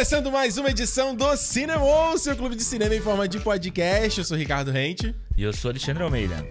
Começando mais uma edição do Cinema, seu clube de cinema em forma de podcast. Eu sou Ricardo Rente. E eu sou Alexandre Almeida.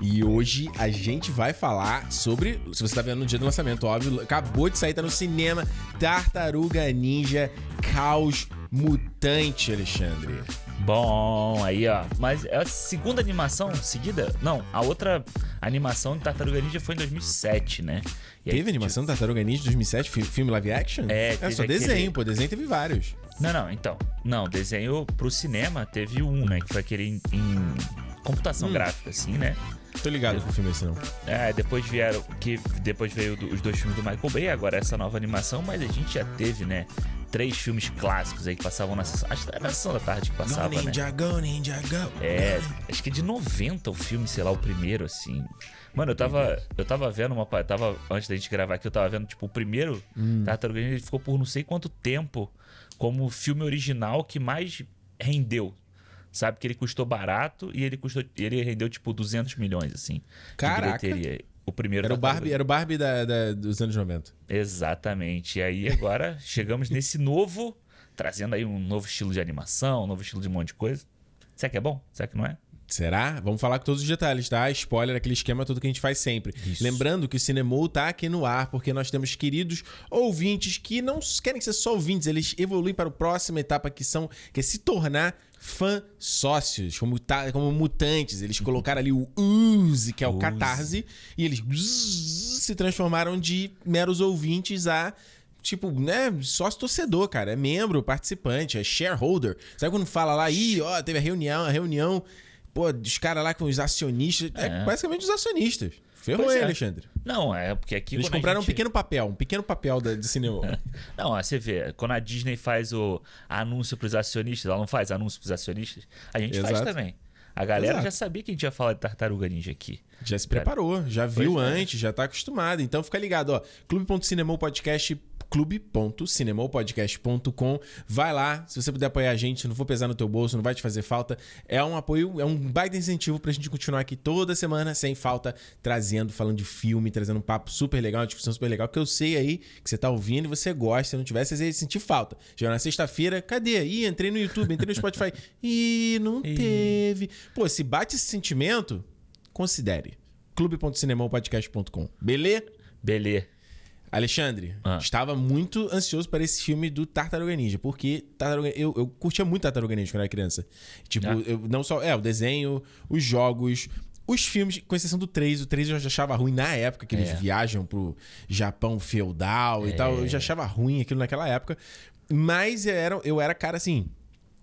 E hoje a gente vai falar sobre. Se você tá vendo no dia do lançamento, óbvio, acabou de sair, tá no cinema Tartaruga Ninja Caos Mutante, Alexandre. Bom, aí ó. Mas é a segunda animação seguida? Não, a outra animação de Tartaruga Ninja foi em 2007, né? E teve aí, animação de Tartaruga Ninja de 2007? Filme live action? É, é só aquele... desenho, pô. Desenho teve vários. Não, não, então. Não, desenho pro cinema teve um, né? Que foi aquele em, em computação hum. gráfica, assim, né? Tô ligado com o filme esse não. É, depois vieram. Que depois veio do, os dois filmes do Michael Bay, agora essa nova animação, mas a gente já teve, né? Três filmes clássicos aí que passavam na sessão. Acho que era na sessão da tarde que passava. Go ninja, né? go, ninja, go. É, acho que é de 90 o filme, sei lá, o primeiro, assim. Mano, eu tava, eu tava vendo uma. Tava, antes da gente gravar aqui, eu tava vendo, tipo, o primeiro hum. Tartaruga Ninja, ele ficou por não sei quanto tempo como o filme original que mais rendeu. Sabe que ele custou barato e ele custou. Ele rendeu, tipo, 200 milhões, assim. Caraca. O primeiro era o Barbie, era o Barbie da, da, dos anos 90. Exatamente. E aí agora chegamos nesse novo, trazendo aí um novo estilo de animação, um novo estilo de um monte de coisa. Será que é bom? Será que não é? Será? Vamos falar com todos os detalhes, tá? Spoiler, aquele esquema todo que a gente faz sempre. Isso. Lembrando que o Cinemou tá aqui no ar, porque nós temos queridos ouvintes que não querem ser só ouvintes, eles evoluem para a próxima etapa que são que é se tornar fã sócios, como, tá, como mutantes. Eles colocaram ali o Uzi, que é o Catarse, e eles se transformaram de meros ouvintes a tipo, né, sócio torcedor, cara. É membro, participante, é shareholder. Sabe quando fala lá, ih, ó, teve a reunião, a reunião Pô, os caras lá com os acionistas. É, é basicamente os acionistas. Ferrou aí, é. Alexandre. Não, é porque aqui. Eles compraram gente... um pequeno papel, um pequeno papel da, de cinema. não, você vê, quando a Disney faz o anúncio pros acionistas, ela não faz anúncio pros acionistas, a gente Exato. faz também. A galera Exato. já sabia que a gente ia falar de Tartaruga Ninja aqui. Já se preparou, já viu pois é. antes, é. já tá acostumado. Então fica ligado, ó. Clube.cinemou podcast clube.cinemopodcast.com. Vai lá, se você puder apoiar a gente, não for pesar no teu bolso, não vai te fazer falta. É um apoio, é um baita incentivo pra gente continuar aqui toda semana, sem falta, trazendo, falando de filme, trazendo um papo super legal, uma discussão super legal, que eu sei aí que você tá ouvindo e você gosta. Se não tivesse, você ia sentir falta. Já na sexta-feira, cadê? Ih, entrei no YouTube, entrei no Spotify. Ih, não teve. Pô, se bate esse sentimento, considere. clube.cinemopodcast.com. Beleza? Beleza. Alexandre, ah. estava muito ansioso para esse filme do Tartaruga Ninja, porque Tartaruga, eu, eu curtia muito Tartaruga Ninja quando era criança. Tipo, ah. eu, não só. É, o desenho, os jogos, os filmes, com exceção do 3, o 3 eu já achava ruim na época, que eles é. viajam pro Japão feudal é. e tal. Eu já achava ruim aquilo naquela época. Mas eu era, eu era cara assim.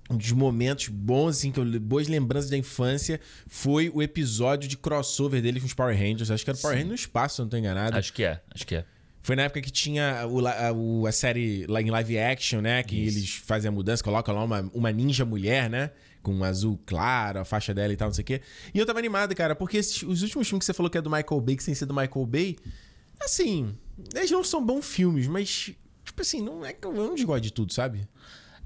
Um dos momentos bons, assim, que eu, boas lembranças da infância foi o episódio de crossover dele com os Power Rangers. Acho que era o Power Rangers no espaço, se eu não tô enganado. Acho que é, acho que é. Foi na época que tinha o, a, a série lá em live action, né? Que Isso. eles fazem a mudança, colocam lá uma, uma ninja mulher, né? Com um azul claro, a faixa dela e tal, não sei o quê. E eu tava animado, cara, porque esses, os últimos filmes que você falou que é do Michael Bay, que sem ser do Michael Bay, assim, eles não são bons filmes, mas, tipo assim, não é que eu não desgosto de tudo, sabe?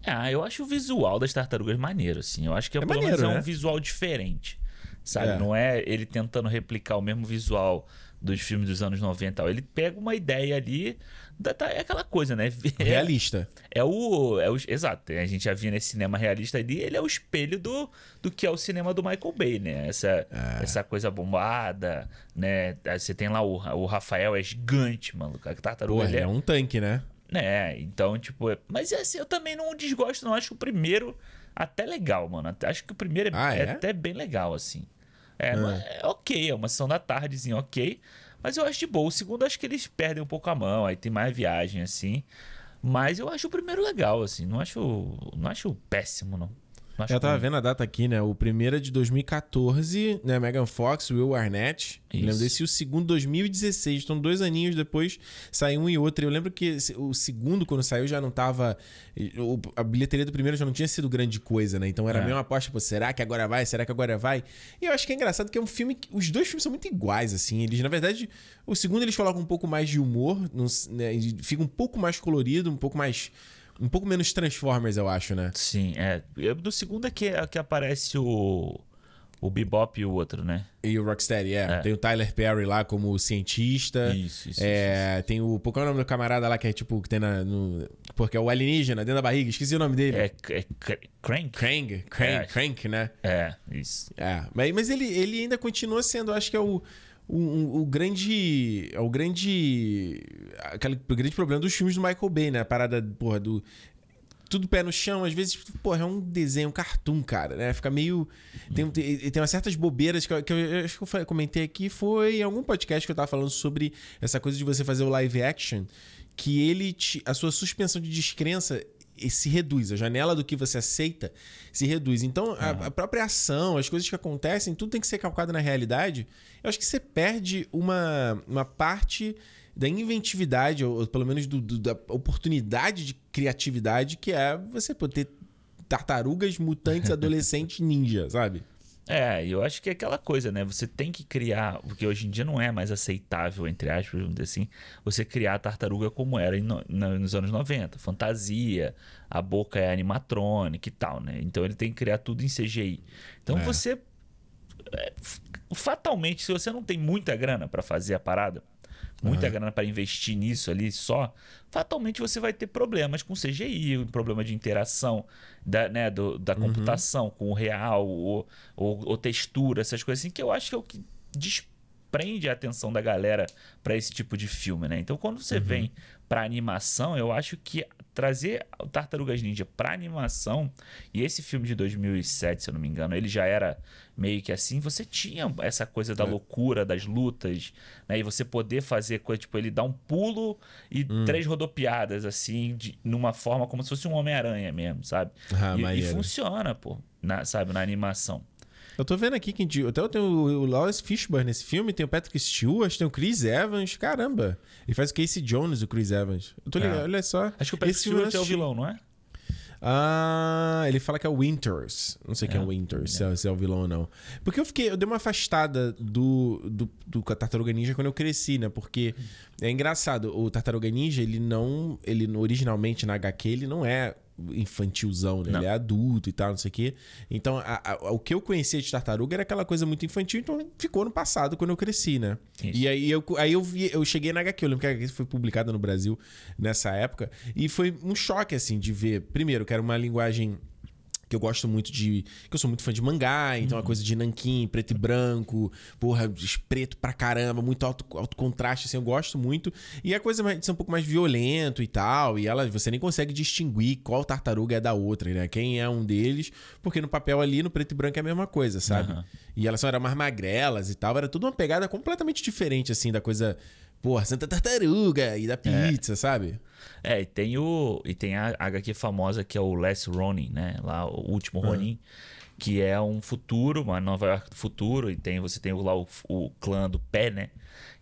Ah, eu acho o visual das tartarugas maneiro, assim. Eu acho que é, é maneiro, é né? um visual diferente. Sabe? É. Não é ele tentando replicar o mesmo visual dos filmes dos anos 90. Ele pega uma ideia ali, é aquela coisa, né? É, realista. É, é, o, é o. Exato. A gente já via nesse cinema realista ali, ele é o espelho do, do que é o cinema do Michael Bay, né? Essa, é. essa coisa bombada, né? Você tem lá o, o Rafael, é gigante, mano. A tartaruga Pô, é, é um tanque, né? É, então, tipo. É, mas assim, eu também não desgosto, não. Acho que o primeiro até legal, mano. Acho que o primeiro é, ah, é? até bem legal, assim. É, é. é ok, é uma sessão da tardezinha, ok. Mas eu acho de boa. O segundo, acho que eles perdem um pouco a mão, aí tem mais viagem, assim. Mas eu acho o primeiro legal, assim. Não acho, não acho péssimo, não. Eu tava vendo a data aqui, né? O primeiro é de 2014, né? Megan Fox, Will Arnett. Isso. Lembro desse o segundo 2016. Então, dois aninhos depois saiu um e outro. Eu lembro que o segundo, quando saiu, já não tava. A bilheteria do primeiro já não tinha sido grande coisa, né? Então era é. meio uma aposta, pô, será que agora vai? Será que agora vai? E eu acho que é engraçado que é um filme. Que, os dois filmes são muito iguais, assim. Eles, na verdade, o segundo eles colocam um pouco mais de humor, né? fica um pouco mais colorido, um pouco mais um pouco menos Transformers, eu acho, né? Sim, é. Do segundo é que, é que aparece o. O Bebop e o outro, né? E o Rocksteady, é. é. Tem o Tyler Perry lá como cientista. Isso, isso. É, isso, Tem o. Qual é o nome do camarada lá que é tipo, que tem na. No, porque é o alienígena dentro da barriga. Esqueci o nome dele. É, é Crank? Crank, Crank, é. Crank, né? É, isso. É. Mas, mas ele, ele ainda continua sendo, acho que é o. O, o, grande. É o grande. Aquele, o grande problema dos filmes do Michael Bay, né? A parada, porra, do tudo pé no chão, às vezes, porra, é um desenho, um cartoon, cara, né? Fica meio. Tem, tem, tem umas certas bobeiras que eu, que eu acho que eu comentei aqui. Foi em algum podcast que eu tava falando sobre essa coisa de você fazer o live action, que ele. Te, a sua suspensão de descrença se reduz, a janela do que você aceita se reduz. Então, a, a, própria ação, as coisas que acontecem, tudo tem que ser calcado na realidade. Eu acho que você perde uma, uma parte da inventividade, ou, pelo menos do, do, da oportunidade de criatividade, que é você poder tartarugas mutantes adolescentes ninja, sabe? É, eu acho que é aquela coisa, né? Você tem que criar, porque hoje em dia não é mais aceitável, entre aspas, vamos dizer assim, você criar a tartaruga como era no, nos anos 90. Fantasia, a boca é animatrônica e tal, né? Então ele tem que criar tudo em CGI. Então é. você. É, fatalmente, se você não tem muita grana para fazer a parada, muita uhum. grana para investir nisso ali só, fatalmente você vai ter problemas com CGI, problema de interação da, né, do, da uhum. computação com o real, ou, ou, ou, textura, essas coisas assim, que eu acho que é o que desprende a atenção da galera para esse tipo de filme, né? Então, quando você uhum. vem para animação, eu acho que trazer o Tartarugas Ninja para animação, e esse filme de 2007, se eu não me engano, ele já era meio que assim, você tinha essa coisa da é. loucura, das lutas, né? E você poder fazer coisa, tipo, ele dá um pulo e hum. três rodopiadas, assim, de, numa forma como se fosse um Homem-Aranha mesmo, sabe? Ah, e, e, funciona, pô, na, sabe, na animação. Eu tô vendo aqui que até tem o Lawrence Fishburne nesse filme, tem o Patrick Stewart, tem o Chris Evans, caramba. Ele faz o Casey Jones, o Chris Evans. Eu tô ligado, é. olha só. Acho que o Patrick Stewart é o vilão, não é? Ah, ele fala que é o Winters. Não sei é, quem é o Winters, se é, se é, o vilão ou não. Porque eu fiquei. Eu dei uma afastada do, do, do Tartaruga Ninja quando eu cresci, né? Porque é engraçado, o Tartaruga Ninja, ele não. Ele originalmente na HQ, ele não é infantilzão, né? Ele é adulto e tal, não sei o quê. Então, a, a, o que eu conhecia de tartaruga era aquela coisa muito infantil, então ficou no passado quando eu cresci, né? Isso. E aí eu, aí eu vi, eu cheguei na HQ, eu lembro que a HQ foi publicada no Brasil nessa época, e foi um choque, assim, de ver, primeiro, que era uma linguagem que eu gosto muito de. que eu sou muito fã de mangá, então uhum. a coisa de nanquim, preto e branco, porra, preto pra caramba, muito alto, alto contraste, assim, eu gosto muito. E a coisa de ser um pouco mais violento e tal, e ela você nem consegue distinguir qual tartaruga é da outra, né? Quem é um deles, porque no papel ali, no preto e branco, é a mesma coisa, sabe? Uhum. E elas eram mais magrelas e tal, era tudo uma pegada completamente diferente, assim, da coisa porra, Santa Tartaruga e da é. pizza, é. sabe? É, e tem o. E tem a HQ famosa que é o Last Ronin, né? Lá, o último ah. Ronin. Que é um futuro, uma Nova York do futuro. E tem, você tem lá o, o clã do pé, né?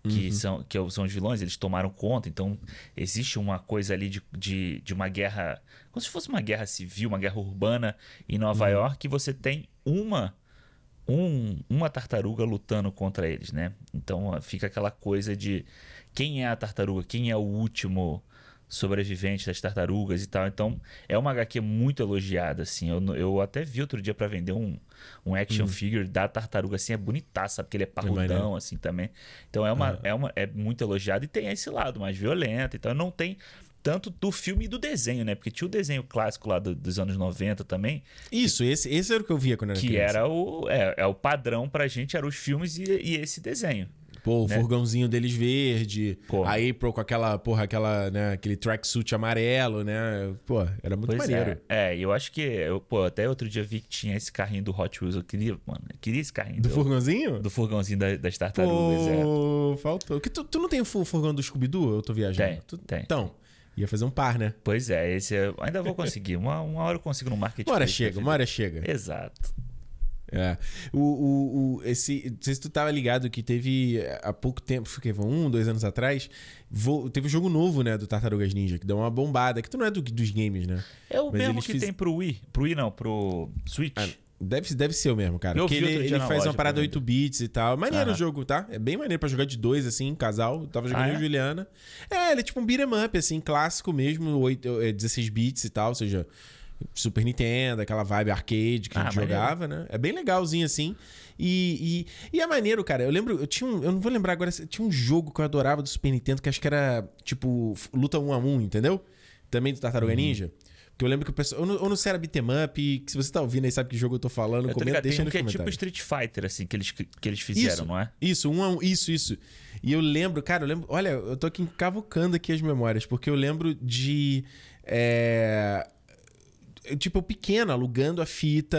Que, uhum. são, que são os vilões, eles tomaram conta. Então, existe uma coisa ali de, de, de uma guerra. Como se fosse uma guerra civil, uma guerra urbana em Nova uhum. York. E você tem uma um, uma tartaruga lutando contra eles, né? Então fica aquela coisa de quem é a tartaruga, quem é o último sobrevivente das tartarugas e tal. Então é uma HQ muito elogiada, assim. Eu, eu até vi outro dia para vender um, um action hum. figure da tartaruga, assim, é bonitaça, porque ele é parrudão, assim, também. Então é uma, ah. é uma é muito elogiado e tem esse lado mais violento. Então não tem tanto do filme e do desenho, né? Porque tinha o desenho clássico lá do, dos anos 90 também. Isso, que, esse, esse era o que eu via quando era que criança. Que era o, é, é, o padrão pra gente, eram os filmes e, e esse desenho. Pô, o né? furgãozinho deles verde. Pô. A April com aquela, porra, aquela, né, aquele tracksuit amarelo, né? Pô, era muito pois maneiro. É, é eu acho que, eu, pô, até outro dia vi que tinha esse carrinho do Hot Wheels. Eu queria, mano, eu queria esse carrinho. Do, do furgãozinho? Do furgãozinho da, das tartarugas, pô, é. faltou. Que tu, tu não tem o furgão do Scooby-Doo? Eu tô viajando. Tem, tu, tem. Então... Ia fazer um par, né? Pois é, esse eu ainda vou conseguir. Uma, uma hora eu consigo no marketing. Uma hora chega, uma hora chega. Exato. É. O, o, o, esse, não sei se tu tava ligado que teve há pouco tempo, que um, dois anos atrás, vo, teve um jogo novo, né, do Tartarugas Ninja, que deu uma bombada, que tu não é do, dos games, né? É o Mas mesmo que fiz... tem pro Wii. Pro Wii não, pro Switch. Ah, Deve, deve ser o mesmo, cara. Porque ele, ele faz uma parada 8 bits e tal. Maneiro o jogo, tá? É bem maneiro pra jogar de dois, assim, casal. Tava jogando ah, é? Juliana. É, ele é tipo um beat'em up, assim, clássico mesmo, 8, 16 é, bits e tal. Ou seja, Super Nintendo, aquela vibe arcade que ah, a gente jogava, né? É bem legalzinho assim. E, e, e, é maneiro, cara. Eu lembro, eu tinha um, eu não vou lembrar agora, tinha um jogo que eu adorava do Super Nintendo que acho que era tipo luta um a um, entendeu? Também do Tartaruga uhum. Ninja. Porque eu lembro que o pessoal. Ou não, ou não sei era beat'em up, que se você tá ouvindo aí sabe que jogo eu tô falando, eu comenta, deixa Tem um que é tipo Street Fighter, assim, que eles, que eles fizeram, isso, não é? Isso, um a um, isso, isso. E eu lembro, cara, eu lembro. Olha, eu tô aqui cavucando aqui as memórias, porque eu lembro de. É, tipo, pequeno, alugando a fita,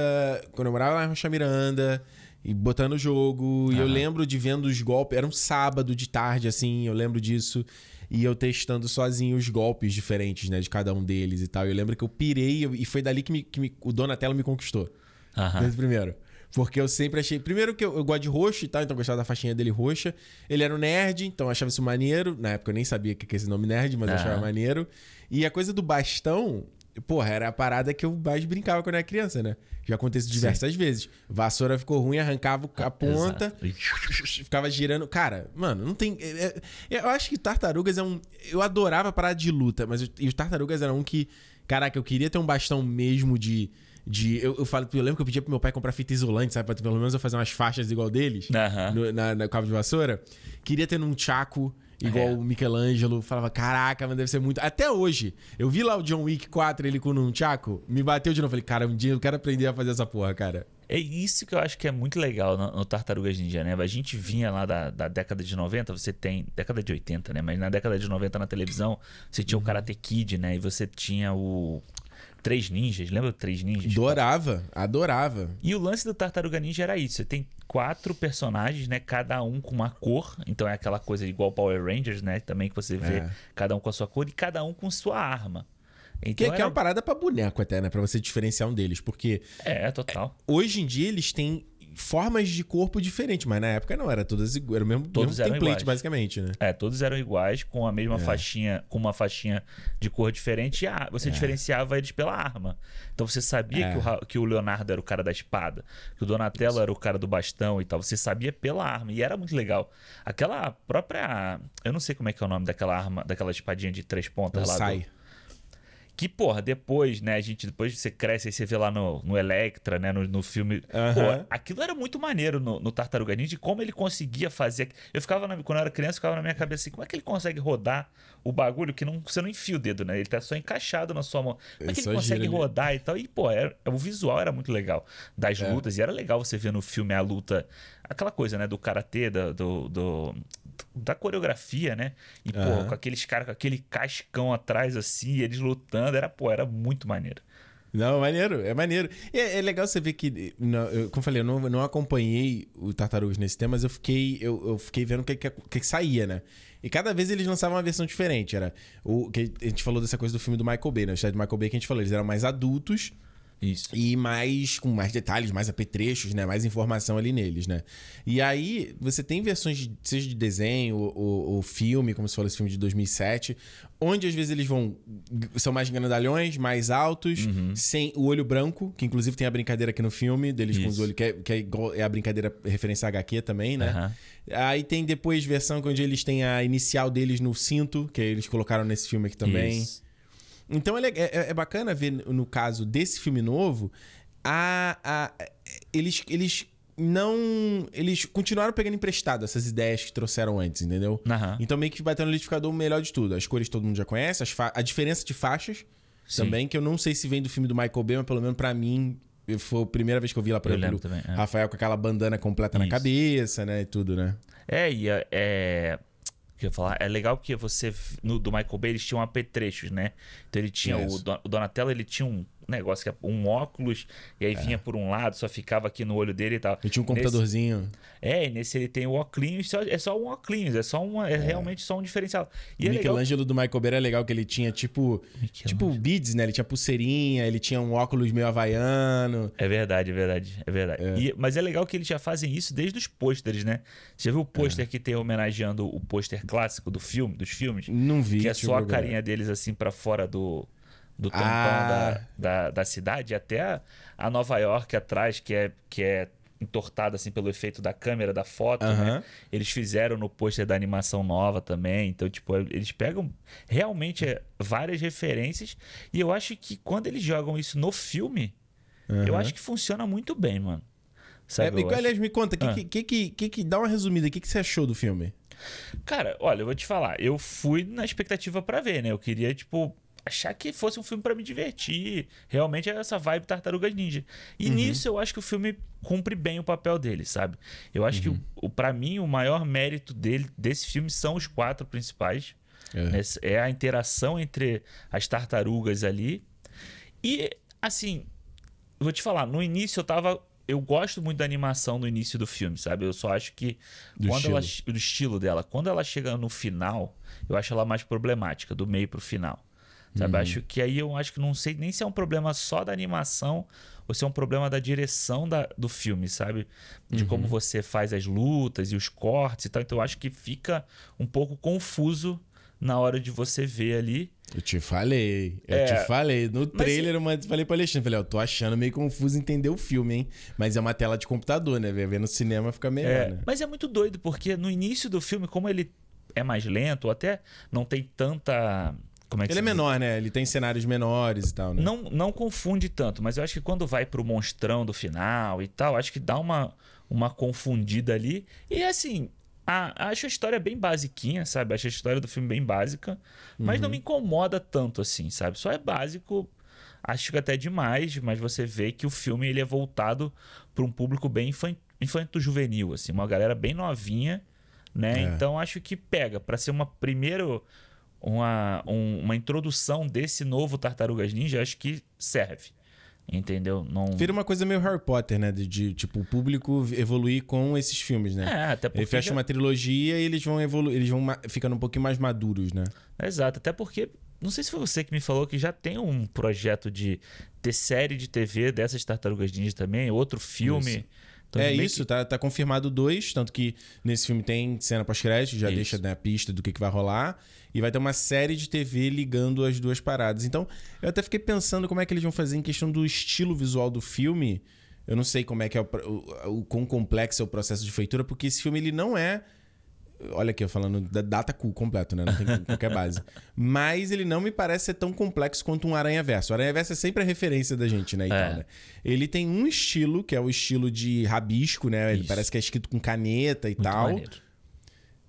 quando eu morava lá em Rocha Miranda, e botando o jogo. E eu lembro de vendo os golpes. Era um sábado de tarde, assim, eu lembro disso e eu testando sozinho os golpes diferentes, né, de cada um deles e tal. Eu lembro que eu pirei e foi dali que, me, que me, o Donatello me conquistou. Aham. Desde primeiro. Porque eu sempre achei. Primeiro que eu, eu, gosto de roxo e tal, então eu gostava da faixinha dele roxa. Ele era um nerd, então eu achava isso maneiro. Na época eu nem sabia o que é esse nome nerd, mas eu achava maneiro. E a coisa do bastão, Porra, era a parada que eu mais brincava quando era criança, né? Já aconteceu diversas Sim. vezes. Vassoura ficou ruim, arrancava a ponta, Exato. ficava girando. Cara, mano, não tem. É, é, eu acho que Tartarugas é um. Eu adorava parar de luta, mas os Tartarugas eram um que. Caraca, eu queria ter um bastão mesmo de. De, eu, eu, falo, eu lembro que eu pedia pro meu pai comprar fita isolante, sabe? Pra pelo menos eu fazer umas faixas igual deles uhum. no, na, na cabo de vassoura. Queria ter num chaco Igual é. o Michelangelo falava, caraca, mas deve ser muito. Até hoje, eu vi lá o John Wick 4, ele com um Chaco, me bateu de novo. Falei, cara, um dia eu quero aprender a fazer essa porra, cara. É isso que eu acho que é muito legal no, no Tartarugas Ninja, né? A gente vinha lá da, da, década de 90, você tem. Década de 80, né? Mas na década de 90 na televisão, você tinha o uhum. Karate Kid, né? E você tinha o. Três Ninjas, lembra Três Ninjas? Adorava, adorava. E o lance do Tartaruga Ninja era isso: você tem quatro personagens, né? Cada um com uma cor. Então é aquela coisa igual Power Rangers, né? Também que você vê é. cada um com a sua cor e cada um com sua arma. Então que, era... que, é uma parada para boneco até, né? Pra você diferenciar um deles. Porque. É, total. Hoje em dia eles têm formas de corpo diferentes, mas na época não, era todas era o mesmo, todos mesmo template, iguais. basicamente, né? É, todos eram iguais, com a mesma é. faixinha, com uma faixinha de cor diferente, e a, você é. diferenciava eles pela arma. Então você sabia é. que, o, que o Leonardo era o cara da espada, que o Donatello Isso. era o cara do bastão e tal. Você sabia pela arma, e era muito legal. Aquela própria. Eu não sei como é que é o nome daquela arma, daquela espadinha de três pontas lá. Sai. Do, que, porra, depois, né, a gente, depois você cresce e você vê lá no, no Electra, né, no, no filme. Uhum. Pô, aquilo era muito maneiro no, no Tartaruga Ninja, de como ele conseguia fazer. Eu ficava, na, quando eu era criança, ficava na minha cabeça assim, como é que ele consegue rodar o bagulho que não, você não enfia o dedo, né? Ele tá só encaixado na sua mão. Como é que ele consegue rodar ali. e tal? E, pô, era, o visual era muito legal das é. lutas. E era legal você ver no filme a luta, aquela coisa, né, do karatê, do, do, do da coreografia, né? E, pô, uhum. com aqueles caras, com aquele cascão atrás, assim, eles lutando, era, pô, era muito maneiro. Não, maneiro, é maneiro. É, é legal você ver que, não, eu, como eu falei, eu não, não acompanhei o Tartarugas nesse tema, mas eu fiquei, eu, eu fiquei vendo o que, que, que, saía, né? E cada vez eles lançavam uma versão diferente. Era o que a gente falou dessa coisa do filme do Michael Bay, né? O do Michael Bay que a gente falou, eles eram mais adultos isso. E mais com mais detalhes, mais apetrechos, né? Mais informação ali neles, né? E aí você tem versões, de, seja de desenho ou, ou, filme, como se fosse filme de 2007, onde às vezes eles vão são mais grandalhões, mais altos, uhum. sem o olho branco, que inclusive tem a brincadeira aqui no filme deles Isso. com os olhos que é, que é, igual, é a brincadeira referência a HQ também, né? Uhum. Aí tem depois versão onde eles têm a inicial deles no cinto, que eles colocaram nesse filme aqui também. Isso. Então é, é, é, bacana ver, no caso desse filme novo, a, a, eles, eles não. Eles continuaram pegando emprestado essas ideias que trouxeram antes, entendeu? Uhum. Então meio que vai ter no liquidificador o melhor de tudo. As cores todo mundo já conhece, a diferença de faixas Sim. também, que eu não sei se vem do filme do Michael Bay, mas pelo menos pra mim. Foi a primeira vez que eu vi lá, por exemplo, é. Rafael com aquela bandana completa Isso. na cabeça, né? E tudo, né? É, e é, é que eu falar, é legal porque você no do Michael Bay eles tinham apetrechos, né? Então ele tinha o, o Donatello, ele tinha um negócio que é um óculos, e aí é. vinha por um lado, só ficava aqui no olho dele e tal. E tinha um computadorzinho. Nesse, é, nesse ele tem o óculos, é só um óculos, é só um, é, é, realmente só um diferencial. E o é Michelangelo legal... do Michael Bay é legal que ele tinha tipo, tipo beads, né? Ele tinha pulseirinha, ele tinha um óculos meio havaiano. É verdade, é verdade, é verdade. É. E, mas é legal que eles já fazem isso desde os pôsteres, né? Você viu o pôster é. que tem homenageando o pôster clássico do filme, dos filmes? Não vi. Que é só a carinha deles assim para fora do do tampão ah. da, da, da, cidade até a, a, Nova York atrás, que é, que é entortada assim pelo efeito da câmera, da foto, uhum. né? Eles fizeram no pôster da animação nova também. Então, tipo, eles pegam realmente é, várias referências. E eu acho que quando eles jogam isso no filme, uhum. eu acho que funciona muito bem, mano. Sabe, é, aliás, me conta, que, ah. que, que, que, que, dá uma resumida, o que, que você achou do filme? Cara, olha, eu vou te falar, eu fui na expectativa para ver, né? Eu queria, tipo, achar que fosse um filme para me divertir. Realmente é essa vibe Tartarugas Ninja. E uhum. nisso eu acho que o filme cumpre bem o papel dele, sabe? Eu acho uhum. que, o, para mim, o maior mérito dele, desse filme são os quatro principais. É. é a interação entre as tartarugas ali. E, assim, vou te falar, no início eu tava eu gosto muito da animação no início do filme, sabe? Eu só acho que do quando estilo. ela do estilo dela, quando ela chega no final, eu acho ela mais problemática do meio pro final. Sabe? Uhum. Acho que aí eu acho que não sei nem se é um problema só da animação ou se é um problema da direção da, do filme, sabe? De uhum. como você faz as lutas e os cortes e tal. Então eu acho que fica um pouco confuso na hora de você ver ali. Eu te falei, eu é, te falei. No trailer, mas... eu falei pro Alexandre, falei, eu tô achando meio confuso entender o filme, hein? Mas é uma tela de computador, né? Ver no cinema fica melhor, é, né? Mas é muito doido, porque no início do filme, como ele é mais lento, ou até não tem tanta como é que ele é menor, né? Ele tem cenários menores e tal, né? Não, não confunde tanto, mas eu acho que quando vai pro monstrão do final e tal, acho que dá uma, uma confundida ali. E assim, a, acho a história bem basiquinha, sabe? Acho a história do filme bem básica, mas uhum. não me incomoda tanto assim, sabe? Só é básico, acho que até demais, mas você vê que o filme ele é voltado para um público bem infanto-juvenil, assim, uma galera bem novinha, né? É. Então acho que pega para ser uma primeiro uma, um, uma introdução desse novo Tartarugas Ninja, acho que serve. Entendeu? Não... Vira uma coisa meio Harry Potter, né? De, de, tipo, o público evoluir com esses filmes, né? É, até porque. Ele fecha já... uma trilogia e eles vão evoluir, eles vão ficando um pouquinho mais maduros, né? Exato, até porque. Não sei se foi você que me falou que já tem um projeto de ter série de TV dessas tartarugas ninja também, outro filme. Isso. Então, é isso, que... tá, tá confirmado dois, tanto que nesse filme tem cena pós-crédito, já isso. deixa né, a pista do que, que vai rolar. E vai ter uma série de TV ligando as duas paradas. Então, eu até fiquei pensando como é que eles vão fazer em questão do estilo visual do filme. Eu não sei como é que é o, o, o quão complexo é o processo de feitura, porque esse filme ele não é Olha aqui, eu falando da data cool completo, né? Não tem qualquer base. Mas ele não me parece ser tão complexo quanto um Aranha Verso. O Aranha Verso é sempre a referência da gente, né? É. né? Ele tem um estilo, que é o estilo de rabisco, né? Ele Isso. parece que é escrito com caneta e Muito tal. Maneiro.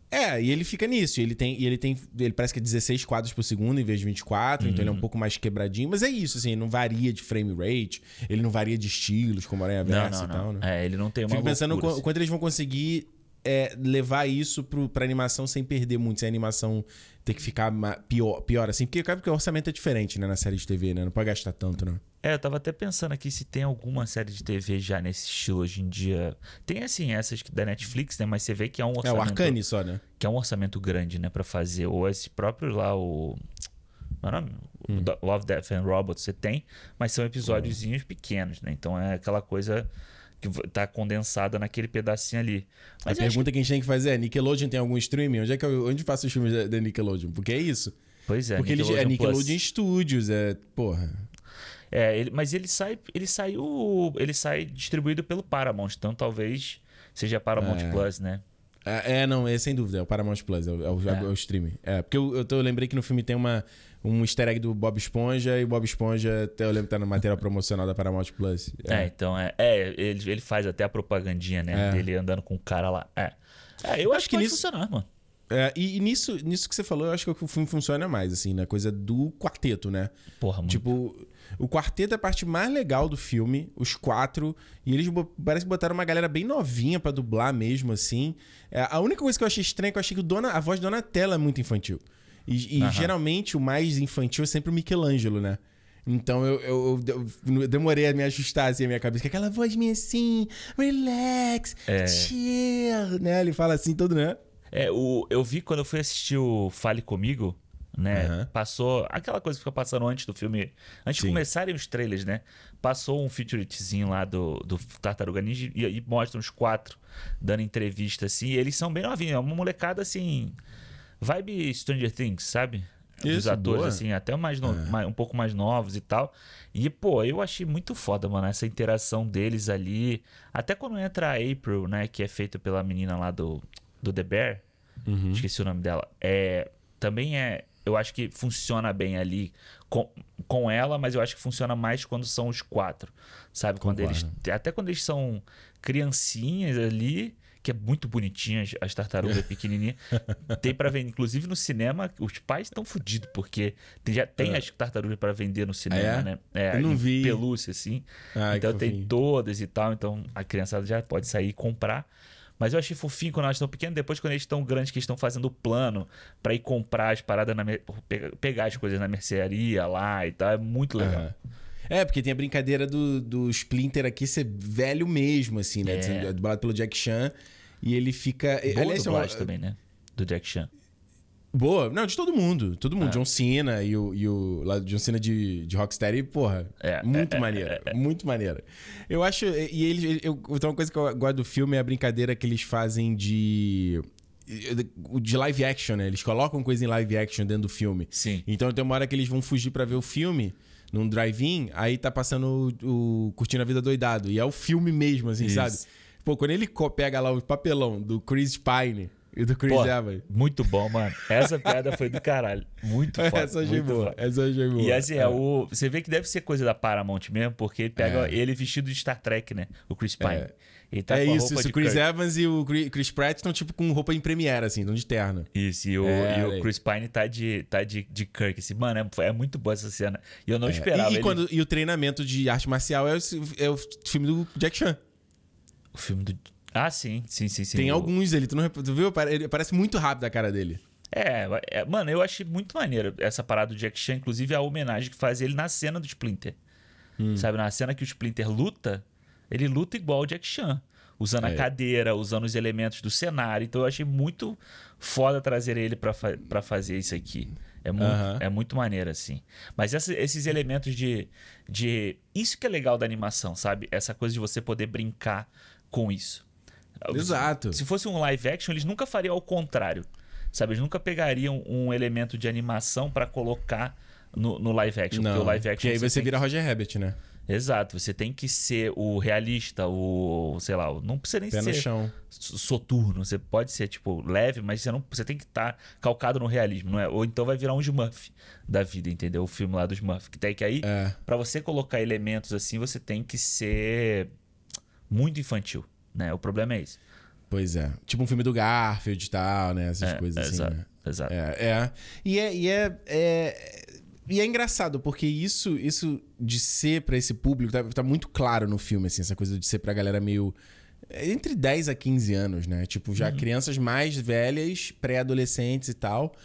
É, e ele fica nisso. Ele tem, e ele tem. Ele parece que é 16 quadros por segundo em vez de 24, uhum. então ele é um uhum. pouco mais quebradinho. Mas é isso, assim, ele não varia de frame rate, ele não varia de estilos, como Aranha Verso e tal, né? É, ele não tem uma. Fico pensando loucura, assim. quando eles vão conseguir é, levar isso pro, pra animação sem perder muito, sem a animação ter que ficar pior, pior assim. Porque, porque o orçamento é diferente, né, na série de TV, né? Não pode gastar tanto, né? É, eu tava até pensando aqui se tem alguma série de TV já nesse estilo hoje em dia. Tem, assim, essas da Netflix, né? Mas você vê que é um orçamento... É, o Arcane só, né? Que é um orçamento grande, né? Pra fazer. Ou esse próprio lá, o... Não, hum. Love, Death and Robots você tem, mas são episódiozinhos hum. pequenos, né? Então é aquela coisa que tá condensada naquele pedacinho ali. Mas a pergunta que... que... a gente tem que fazer é: Nickelodeon tem algum streaming? Onde é que eu, onde faço os filmes da, Nickelodeon? Porque é isso. Pois é, Porque Nickelodeon, ele, é Nickelodeon Studios, é. Porra. É, ele, mas ele sai, ele saiu, ele sai distribuído pelo Paramount, então talvez seja Paramount é. Plus, né? É, é, não, é sem dúvida, é o Paramount Plus, é o, é o, é. é o streaming. É, porque eu, eu, tô, eu lembrei que no filme tem uma, um easter egg do Bob Esponja e o Bob Esponja, eu lembro que tá no material promocional da Paramount Plus. É, é então é. É, ele, ele faz até a propagandinha, né? É. Dele andando com o cara lá. É. É, eu acho, acho que, que nisso, funcionar, mano. É, e, e, nisso, nisso que você falou, eu acho que o filme funciona mais, assim, na coisa do quarteto, né? Porra, muito. Tipo, o quarteto é a parte mais legal do filme, os quatro, e eles parece que botaram uma galera bem novinha para dublar mesmo, assim. É, a única coisa que eu achei estranha é que eu achei que Dona, a voz de Donatella é muito infantil. E, e geralmente o mais infantil é sempre o Michelangelo, né? Então eu, eu, eu, demorei a me ajustar assim a minha cabeça. Que aquela voz minha assim, relax, é. chill, né? Ele fala assim todo, né? É, o, eu vi quando eu fui assistir o Fale Comigo, né? Uhum. Passou aquela coisa que fica passando antes do filme, antes Sim. de começarem os trailers, né? Passou um featuretezinho lá do, do Tartaruga Ninja e, e mostra os quatro dando entrevista assim. eles são bem novinhos, é uma molecada assim Vibe Stranger Things, sabe? Isso, dos atores, boa. assim, até mais, no, é. mais, um pouco mais novos e tal. E, pô, eu achei muito foda, mano, essa interação deles ali. Até quando entra a April, né, que é feita pela menina lá do, do The Bear. Uhum. Esqueci o nome dela. É, também é. Eu acho que funciona bem ali com, com ela, mas eu acho que funciona mais quando são os quatro. Sabe? Quando eles. Até quando eles são criancinhas ali que é muito bonitinha, as tartarugas pequenininhas. tem para vender, inclusive no cinema, os pais estão fodidos, porque tem, já tem é. as tartarugas para vender no cinema, é? né? É, Eu não vi. Pelúcia, assim. Ai, então tem todas e tal, então a criançada já pode sair e comprar. Mas eu achei fofinho quando elas estão pequenas, depois quando eles estão grandes, que estão fazendo o plano para ir comprar as paradas, na pegar as coisas na mercearia lá e tal. É muito legal. Uhum. É, porque tem a brincadeira do, do Splinter aqui ser velho mesmo, assim, né? É. Dublado pelo Jack Chan. E ele fica. Boa aliás, é uma... também, né? Do Jack Chan. Boa. Não, de todo mundo. Todo mundo. Ah. John Cena e o, e o lá, John Cena de, de Rocksteady, porra. É, muito é, maneira. É, é, muito maneira. Eu acho. E eles. Eu, então, uma coisa que eu gosto do filme é a brincadeira que eles fazem de. De live action, né? Eles colocam coisa em live action dentro do filme. Sim. Então tem uma hora que eles vão fugir para ver o filme num drive-in, aí tá passando o, o Curtindo a Vida Doidado. E é o filme mesmo, assim, Isso. sabe? Pô, quando ele pega lá o papelão do Chris Pine e do Chris Pô, Evans. Muito bom, mano. Essa piada foi do caralho. Muito foda. Essa achei boa. Essa achei boa. E assim, é. é. o, você vê que deve ser coisa da Paramount mesmo, porque ele pega é. ele vestido de Star Trek, né? O Chris Pine. É. Ele tá é isso, isso. O Chris Kirk. Evans e o Chris Pratt estão tipo com roupa em Premiere, assim, estão de terno. Isso, e o, é, e o Chris Pine tá de, tá de, de Kirk. Assim, mano, é, é muito boa essa cena. E eu não é. esperava. E, e, ele... quando, e o treinamento de arte marcial é o, é o filme do Jack Chan. O filme do ah, sim, sim, sim, sim. Tem o... alguns ali, tu não tu viu? Ele parece muito rápido a cara dele. É, é, mano, eu achei muito maneiro essa parada do Jack Chan, inclusive a homenagem que faz ele na cena do Splinter. Hum. Sabe, na cena que o Splinter luta, ele luta igual o Jack Chan. Usando é. a cadeira, usando os elementos do cenário. Então eu achei muito foda trazer ele para fa fazer isso aqui. É muito, é muito maneiro, assim. Mas essa, esses elementos de, de. Isso que é legal da animação, sabe? Essa coisa de você poder brincar com isso. Exato. Se fosse um live action, eles nunca fariam ao contrário. Sabe? Eles nunca pegariam um elemento de animação para colocar no, no, live action. Não, porque o live action. aí você, vira que... Roger Rabbit, né? Exato, você tem que ser o realista, o, sei lá, não precisa nem Pé ser no chão. soturno, você pode ser tipo leve, mas você não, você tem que estar tá calcado no realismo, não é? Ou então vai virar um Smurf da vida, entendeu? O filme lá dos Smurf, que tem que aí, é. para você colocar elementos assim, você tem que ser muito infantil né? O problema é esse. Pois é. Tipo um filme do Garfield e tal, né? Essas é, coisas assim. Exato, né? exato. É, é. E é, e é, é, e é engraçado, porque isso, isso de ser para esse público tá, tá, muito claro no filme, assim, essa coisa de ser pra galera meio. É, entre 10 a 15 anos, né? Tipo, já uhum. crianças mais velhas, pré-adolescentes e tal.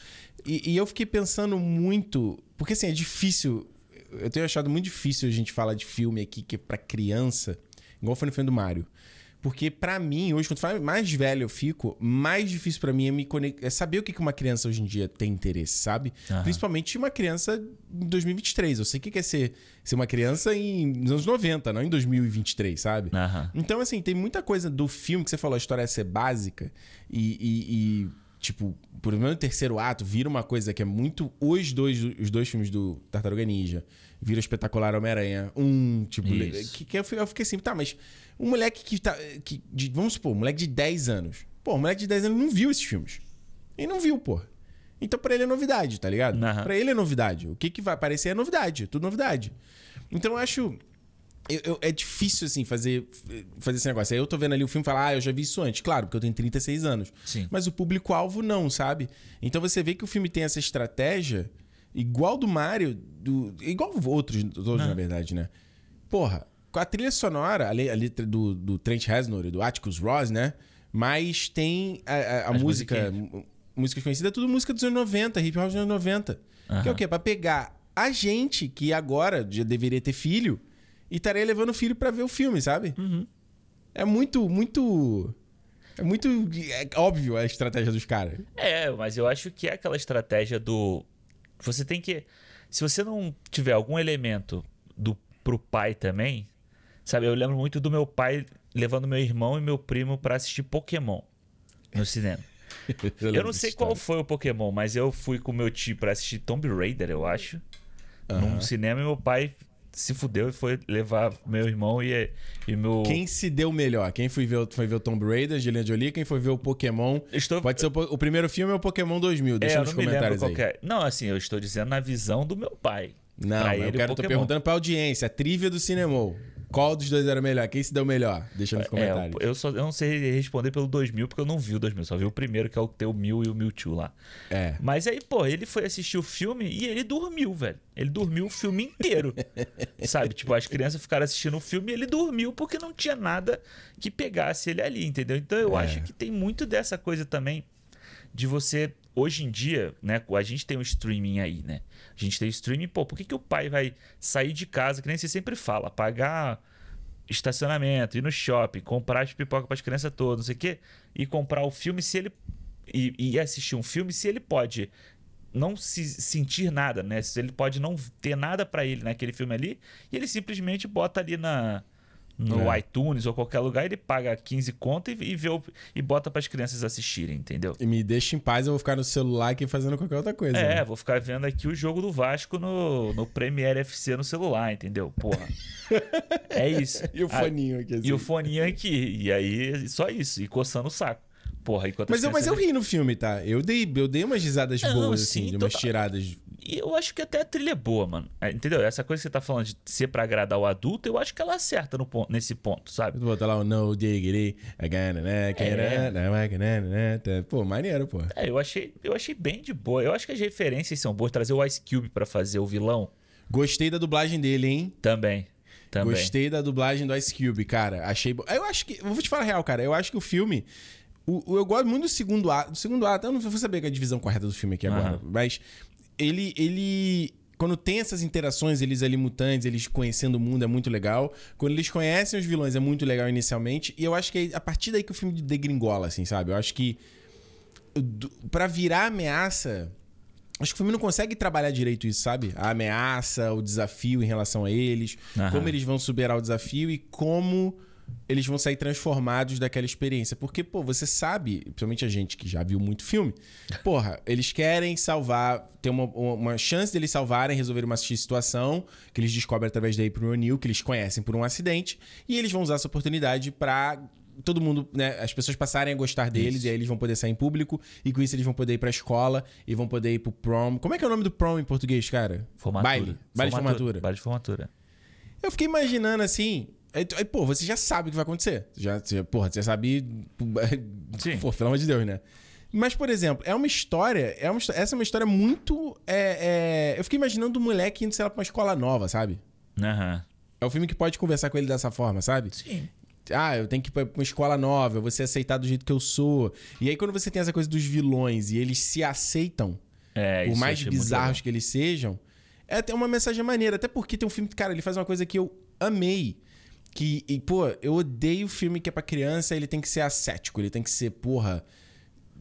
E, e eu fiquei pensando muito. Porque assim, é difícil. Eu tenho achado muito difícil a gente falar de filme aqui que é pra criança, igual foi no filme do Mario. Porque para mim, hoje, quanto mais velho eu fico, mais difícil para mim é, me conect... é saber o que uma criança hoje em dia tem interesse, sabe? Uhum. Principalmente uma criança em 2023. Eu sei o que é ser, ser uma criança em, nos anos 90, não em 2023, sabe? Uhum. Então, assim, tem muita coisa do filme que você falou, a história é ser básica e, e, e tipo, por exemplo, no terceiro ato, vira uma coisa que é muito. Os dois, os dois filmes do Tartaruga Ninja, vira espetacular Homem-Aranha. Um, tipo, que, que eu, eu fiquei assim, tá, mas um moleque que tá. Que, de, vamos supor, um moleque de 10 anos. Pô, um moleque de 10 anos não viu esses filmes. Ele não viu, pô. Então pra ele é novidade, tá ligado? Uhum. Pra ele é novidade. O que, que vai aparecer é novidade, tudo novidade. Então eu acho. Eu, eu, é difícil, assim, fazer, fazer esse negócio. Aí eu tô vendo ali o filme e falar, ah, eu já vi isso antes. Claro, porque eu tenho 36 anos. Sim. Mas o público-alvo não, sabe? Então você vê que o filme tem essa estratégia igual do Mario, do, igual outros, outros na verdade, né? Porra, com a trilha sonora, a letra do, do Trent Reznor e do Atticus Ross, né? Mas tem a, a, a música, música conhecida, é tudo música dos anos 90, hip hop dos anos 90. Uhum. Que é o quê? Pra pegar a gente que agora já deveria ter filho e estaria levando o filho para ver o filme, sabe? Uhum. É muito, muito. É muito é óbvio a estratégia dos caras. É, mas eu acho que é aquela estratégia do. Você tem que. Se você não tiver algum elemento do pro pai também, Sabe, eu lembro muito do meu pai levando meu irmão e meu primo para assistir Pokémon no cinema. eu, eu não sei qual foi o Pokémon, mas eu fui com meu tio pra assistir Tomb Raider, eu acho. Uhum. Num cinema e meu pai se fudeu e foi levar meu irmão e, e meu. Quem se deu melhor? Quem foi ver, foi ver o Tomb Raider, Angelina Jolie? Quem foi ver o Pokémon? Estou... Pode ser o, o primeiro filme é o Pokémon 2000. Deixa é, nos comentários aí. É. Não, assim, eu estou dizendo na visão do meu pai. Não, pra eu quero, tô perguntando pra audiência, a trivia do cinema. Qual dos dois era melhor? Quem se deu melhor? Deixa nos é, comentários. É, eu, só, eu não sei responder pelo 2000 porque eu não vi o 2000. Só vi o primeiro, que é o que tem o Mil e o Mewtwo lá. É. Mas aí, pô, ele foi assistir o filme e ele dormiu, velho. Ele dormiu o filme inteiro. sabe? Tipo, as crianças ficaram assistindo o filme e ele dormiu porque não tinha nada que pegasse ele ali, entendeu? Então eu é. acho que tem muito dessa coisa também de você hoje em dia, né, a gente tem o um streaming aí, né? A gente tem streaming, pô, por que, que o pai vai sair de casa, que nem você sempre fala, pagar estacionamento, ir no shopping, comprar as pipocas para as crianças todas, não sei o quê, e comprar o filme se ele. E, e assistir um filme se ele pode não se sentir nada, né? Se ele pode não ter nada para ele naquele filme ali, e ele simplesmente bota ali na, no é. iTunes ou qualquer lugar, ele paga 15 conto e, e, vê o, e bota para as crianças assistirem, entendeu? E me deixa em paz, eu vou ficar no celular aqui fazendo qualquer outra coisa. É, né? vou ficar vendo aqui o jogo do Vasco no, no Premiere FC no celular, entendeu? Porra. é isso. e o foninho aqui. Assim. E o foninho aqui. E aí, só isso. E coçando o saco. Porra, enquanto mas eu, mas eu ri no filme, tá? Eu dei, eu dei umas risadas boas, não, assim, de umas tiradas. E eu acho que até a trilha é boa, mano. É, entendeu? Essa coisa que você tá falando de ser pra agradar o adulto, eu acho que ela acerta no ponto, nesse ponto, sabe? Botar lá o no diggity? É. Pô, maneiro, pô. É, eu achei, eu achei bem de boa. Eu acho que as referências são boas. Trazer o Ice Cube pra fazer o vilão. Gostei da dublagem dele, hein? Também. Também. Gostei da dublagem do Ice Cube, cara. Achei. Eu acho que. Vou te falar a real, cara. Eu acho que o filme o, o, eu gosto muito do segundo ato. Do segundo ato, eu não vou saber a divisão correta do filme aqui agora, uhum. mas ele, ele. Quando tem essas interações, eles ali mutantes, eles conhecendo o mundo, é muito legal. Quando eles conhecem os vilões, é muito legal inicialmente. E eu acho que é a partir daí que o filme degringola, assim, sabe? Eu acho que. para virar ameaça. Acho que o filme não consegue trabalhar direito isso, sabe? A ameaça, o desafio em relação a eles, uhum. como eles vão superar o desafio e como eles vão sair transformados daquela experiência. Porque, pô, você sabe, principalmente a gente que já viu muito filme, porra, eles querem salvar, tem uma, uma chance deles salvarem, resolver uma situação que eles descobrem através da April O'Neil, que eles conhecem por um acidente, e eles vão usar essa oportunidade para todo mundo, né, as pessoas passarem a gostar deles isso. e aí eles vão poder sair em público e com isso eles vão poder ir pra escola e vão poder ir pro prom. Como é que é o nome do prom em português, cara? Formatura. Baile. Baile de formatura. Baile de formatura. Eu fiquei imaginando assim, Aí, aí, pô, você já sabe o que vai acontecer. Já, você, porra, você sabe. Sim. Pô, pelo amor de Deus, né? Mas, por exemplo, é uma história. É uma, essa é uma história muito. É, é, eu fiquei imaginando um moleque indo, sei lá, pra uma escola nova, sabe? Aham. Uhum. É o um filme que pode conversar com ele dessa forma, sabe? Sim. Ah, eu tenho que ir pra uma escola nova, eu vou ser aceitado do jeito que eu sou. E aí, quando você tem essa coisa dos vilões e eles se aceitam, é, por mais bizarros que eles sejam, é até uma mensagem maneira. Até porque tem um filme, cara, ele faz uma coisa que eu amei que, e, pô, eu odeio filme que é pra criança, ele tem que ser ascético, ele tem que ser, porra,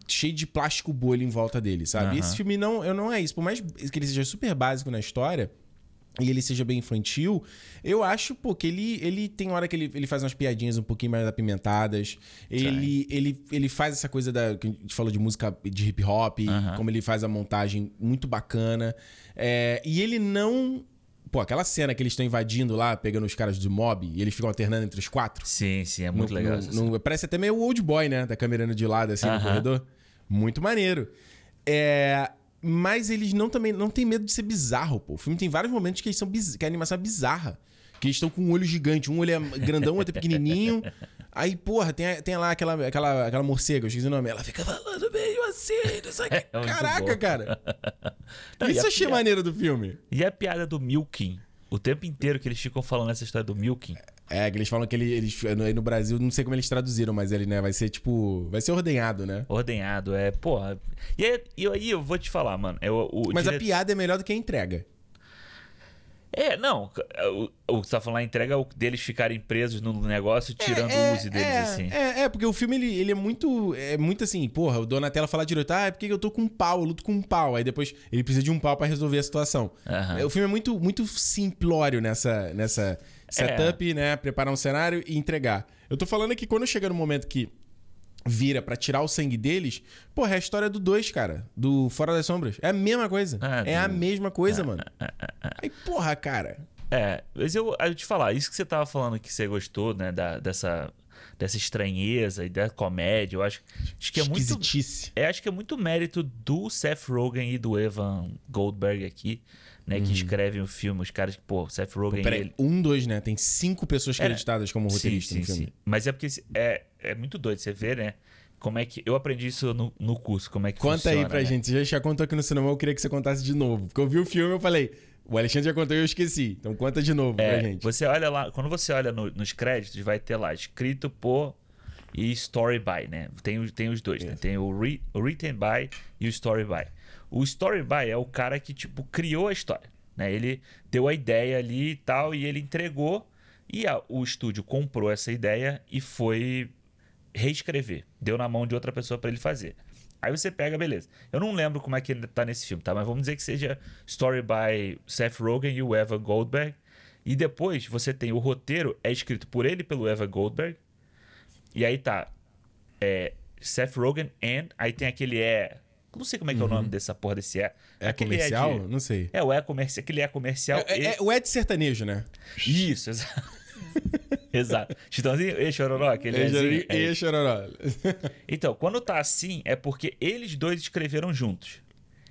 cheio de plástico bolha em volta dele, sabe? Uhum. Esse filme não, eu não é isso. Por mais que ele seja super básico na história e ele seja bem infantil, eu acho, pô, que ele, ele tem hora que ele, ele faz umas piadinhas um pouquinho mais apimentadas. Ele, ele, ele faz essa coisa da. que a gente falou de música de hip hop, uhum. como ele faz a montagem muito bacana. É, e ele não Pô, aquela cena que eles estão invadindo lá, pegando os caras do mob, e eles ficam alternando entre os quatro. Sim, sim, é muito no, legal. No, no, parece até meio old boy, né? Da câmera de lado, assim, uh -huh. no corredor. Muito maneiro. É, mas eles não também não tem medo de ser bizarro, pô. O filme tem vários momentos que eles são que a animação é bizarra. Que eles estão com um olho gigante, um olho é grandão, outro é pequenininho. Aí, porra, tem, tem lá aquela, aquela, aquela morcega, eu esqueci o nome. Ela fica falando meio assim, não sei. É Caraca, cara. Não, Isso achei piada... maneiro do filme. E a piada do Milking? O tempo inteiro que eles ficam falando essa história do Milking. É, que eles falam que ele, eles, aí no Brasil, não sei como eles traduziram, mas ele, né, vai ser tipo. Vai ser ordenhado, né? Ordenhado, é, porra. E aí, e aí eu vou te falar, mano. É o, o mas dire... a piada é melhor do que a entrega. É, não. O, o que você tá falando, a entrega é deles ficarem presos no negócio, é, tirando é, o uso deles, é, assim. É, é, porque o filme, ele, ele é muito. É muito assim, porra, o Donatello fala direito, ah, é porque eu tô com um pau, eu luto com um pau. Aí depois ele precisa de um pau para resolver a situação. Uhum. O filme é muito, muito simplório nessa, nessa setup, é. né? Preparar um cenário e entregar. Eu tô falando que quando chega no momento que vira para tirar o sangue deles, porra, é a história do 2, cara. Do Fora das Sombras. É a mesma coisa. Ah, é a mesma coisa, ah, mano. Ah, Aí, porra, cara. É, mas eu, eu te falar, isso que você tava falando que você gostou, né, da, dessa, dessa estranheza e da comédia, eu acho, acho que é muito. É, acho que é muito mérito do Seth Rogen e do Evan Goldberg aqui né, uhum. que escrevem o filme, os caras que, pô, Seth Rogen. Pô, peraí, ele... um, dois, né? Tem cinco pessoas creditadas Era... como roteirista sim, no filme. Sim. Mas é porque é, é muito doido você ver, né? Como é que. Eu aprendi isso no, no curso, como é que Conta funciona, aí pra né? gente. Você já contou aqui no cinema, eu queria que você contasse de novo. Porque eu vi o filme eu falei. O Alexandre já contou e eu esqueci. Então conta de novo é, pra gente. Você olha lá, quando você olha no, nos créditos, vai ter lá escrito por e story by, né? Tem, tem os dois, né? Tem o, re, o written by e o story by. O story by é o cara que, tipo, criou a história. Né? Ele deu a ideia ali e tal, e ele entregou, e a, o estúdio comprou essa ideia e foi reescrever. Deu na mão de outra pessoa para ele fazer. Aí você pega, beleza. Eu não lembro como é que ele tá nesse filme, tá? Mas vamos dizer que seja story by Seth Rogen e o Evan Goldberg. E depois você tem o roteiro, é escrito por ele pelo Evan Goldberg. E aí tá. É, Seth Rogen and. Aí tem aquele é não sei como é que uhum. é o nome uhum. dessa porra desse é. É comercial? É de... Não sei. É, o é comercial. Aquele é comercial. É, é, é, o é de sertanejo, né? Isso, exato. exato. Chitãozinho e Chororó, aquele e, assim, é... e Chororó. então, quando tá assim, é porque eles dois escreveram juntos.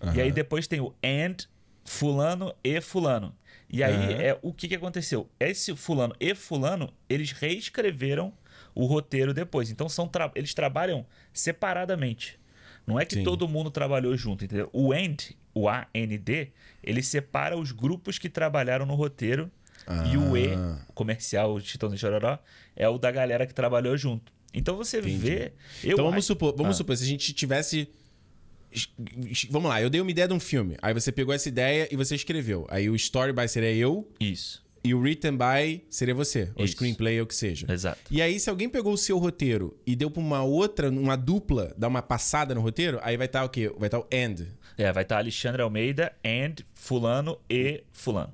Uhum. E aí depois tem o and, fulano e fulano. E aí uhum. é o que, que aconteceu? Esse fulano e fulano, eles reescreveram o roteiro depois. Então são tra... eles trabalham separadamente. Não é que Sim. todo mundo trabalhou junto, entendeu? O AND, o AND, ele separa os grupos que trabalharam no roteiro ah. e o E, ah. comercial, o Titão de Chororó, é o da galera que trabalhou junto. Então você Entendi. vê. então vamos acho... supor, vamos ah. supor, se a gente tivesse. Vamos lá, eu dei uma ideia de um filme. Aí você pegou essa ideia e você escreveu. Aí o story by seria eu. Isso. E o written by seria você, Isso. ou screenplay ou o que seja. Exato. E aí, se alguém pegou o seu roteiro e deu pra uma outra, uma dupla, dar uma passada no roteiro, aí vai estar tá o quê? Vai estar tá o end. É, vai estar tá Alexandre Almeida and fulano e fulano.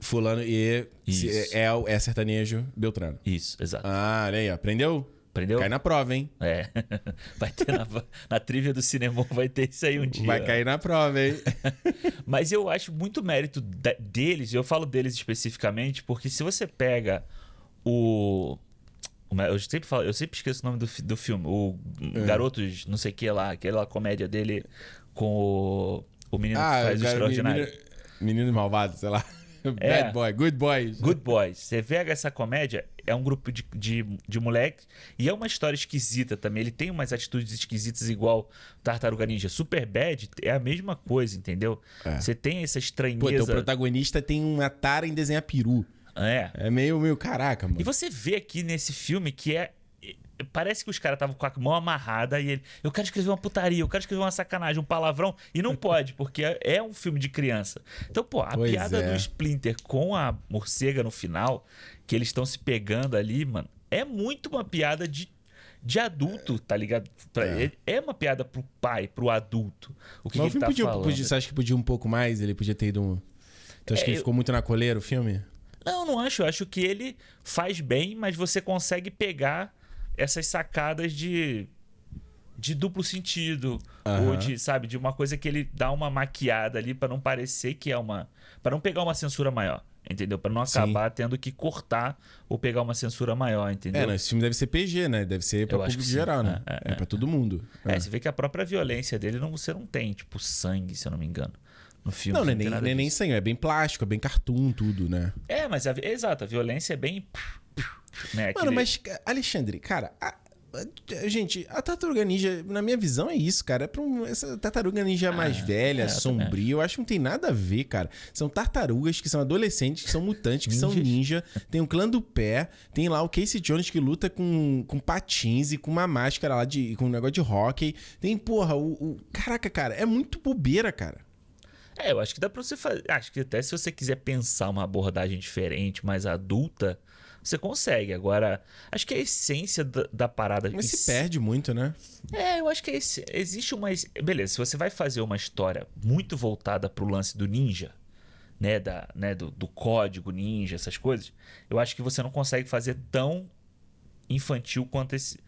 Fulano e Isso. é, é sertanejo Beltrano. Isso, exato. Ah, olha aí, aprendeu? Aprendeu? Cai na prova, hein? É. Vai ter na, na trivia do cinema, vai ter isso aí um dia. Vai cair na prova, hein? Mas eu acho muito mérito deles, eu falo deles especificamente, porque se você pega o. Eu sempre, falo, eu sempre esqueço o nome do, do filme. O é. Garotos, não sei o que lá, aquela comédia dele com o, o menino ah, que faz o extraordinário. Menino, menino malvado, sei lá. É. Bad boy, good boys. Good boys. Você pega essa comédia, é um grupo de, de, de moleques e é uma história esquisita também. Ele tem umas atitudes esquisitas igual Tartaruga Ninja. Super Bad é a mesma coisa, entendeu? É. Você tem essa estranheza. Pô, então o protagonista tem uma tara em desenhar peru. É. É meio, meio caraca, mano. E você vê aqui nesse filme que é parece que os caras estavam com a mão amarrada e ele, eu quero escrever uma putaria, eu quero escrever uma sacanagem, um palavrão, e não pode, porque é, um filme de criança. Então, pô, a pois piada é. do Splinter com a morcega no final, que eles estão se pegando ali, mano, é muito uma piada de de adulto, tá ligado? É. é uma piada pro pai, pro adulto. O que, Mas que ele tá podia, falando? Podia, você acha que podia um pouco mais? Ele podia ter ido um... Tu acha é, que ele ficou muito na coleira o filme? Não, não acho. Eu acho que ele faz bem, mas você consegue pegar essas sacadas de de duplo sentido uhum. ou de sabe de uma coisa que ele dá uma maquiada ali para não parecer que é uma para não pegar uma censura maior entendeu para não acabar sim. tendo que cortar ou pegar uma censura maior entendeu é não, esse filme deve ser PG né deve ser para público geral né é, é, é para todo mundo é. é. você vê que a própria violência dele não você não tem tipo sangue se eu não me engano no filme não, não, nem, nem, nem sangue é bem plástico é bem cartoon tudo né é mas a, exato a violência é bem né? Mano, mas, Alexandre, cara, a, a, gente, a tartaruga ninja, na minha visão, é isso, cara. É pra um, essa tartaruga ninja ah, mais velha, é, sombria, eu acho que não tem nada a ver, cara. São tartarugas que são adolescentes, que são mutantes, que são ninja. Tem o clã do pé, tem lá o Casey Jones que luta com, com patins e com uma máscara lá de. com um negócio de hockey. Tem, porra, o, o. Caraca, cara, é muito bobeira, cara. É, eu acho que dá pra você fazer. Acho que até se você quiser pensar uma abordagem diferente, mais adulta, você consegue. Agora, acho que a essência da, da parada. Mas se perde muito, né? É, eu acho que esse, existe uma. Beleza, se você vai fazer uma história muito voltada pro lance do ninja, né? Da, né do, do código ninja, essas coisas, eu acho que você não consegue fazer tão infantil quanto esse,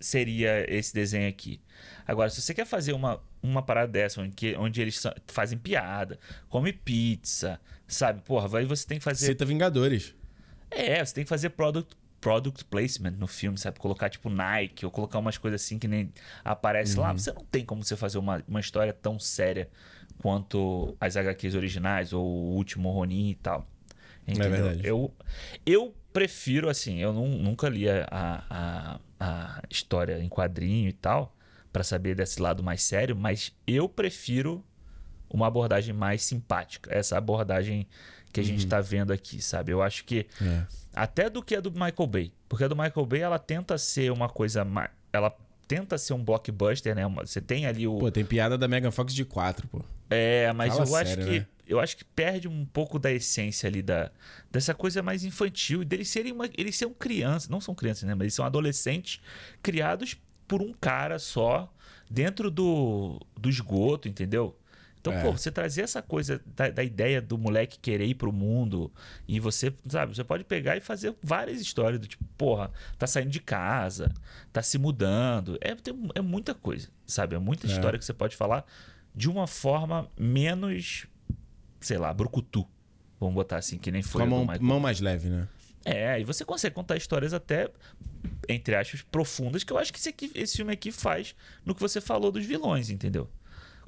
seria esse desenho aqui. Agora, se você quer fazer uma, uma parada dessa, onde, onde eles fazem piada, come pizza, sabe? Porra, aí você tem que fazer. Cita Vingadores. É, você tem que fazer product, product placement no filme, sabe? Colocar tipo Nike ou colocar umas coisas assim que nem aparece uhum. lá. Você não tem como você fazer uma, uma história tão séria quanto as HQs originais ou o último Ronin e tal. É Entendeu? É verdade. Eu, eu prefiro, assim, eu não, nunca li a, a, a história em quadrinho e tal, para saber desse lado mais sério, mas eu prefiro uma abordagem mais simpática. Essa abordagem que a uhum. gente está vendo aqui, sabe? Eu acho que é. até do que a do Michael Bay, porque a do Michael Bay ela tenta ser uma coisa mais, ela tenta ser um blockbuster, né? Você tem ali o Pô, tem piada da Megan Fox de 4, pô. É, mas Fala eu sério, acho que né? eu acho que perde um pouco da essência ali da dessa coisa mais infantil e deles serem uma, eles são crianças, não são crianças, né, mas eles são adolescentes criados por um cara só dentro do, do esgoto, entendeu? Então, é. pô, você trazer essa coisa da, da, ideia do moleque querer ir pro mundo e você, sabe, você pode pegar e fazer várias histórias do tipo, porra, tá saindo de casa, tá se mudando. É, é muita coisa, sabe? É muita é. história que você pode falar de uma forma menos, sei lá, brucutu. Vamos botar assim, que nem foi Com a mão, mão mais leve, né? É, e você consegue contar histórias até, entre aspas, profundas, que eu acho que esse, aqui, esse filme aqui faz no que você falou dos vilões, entendeu?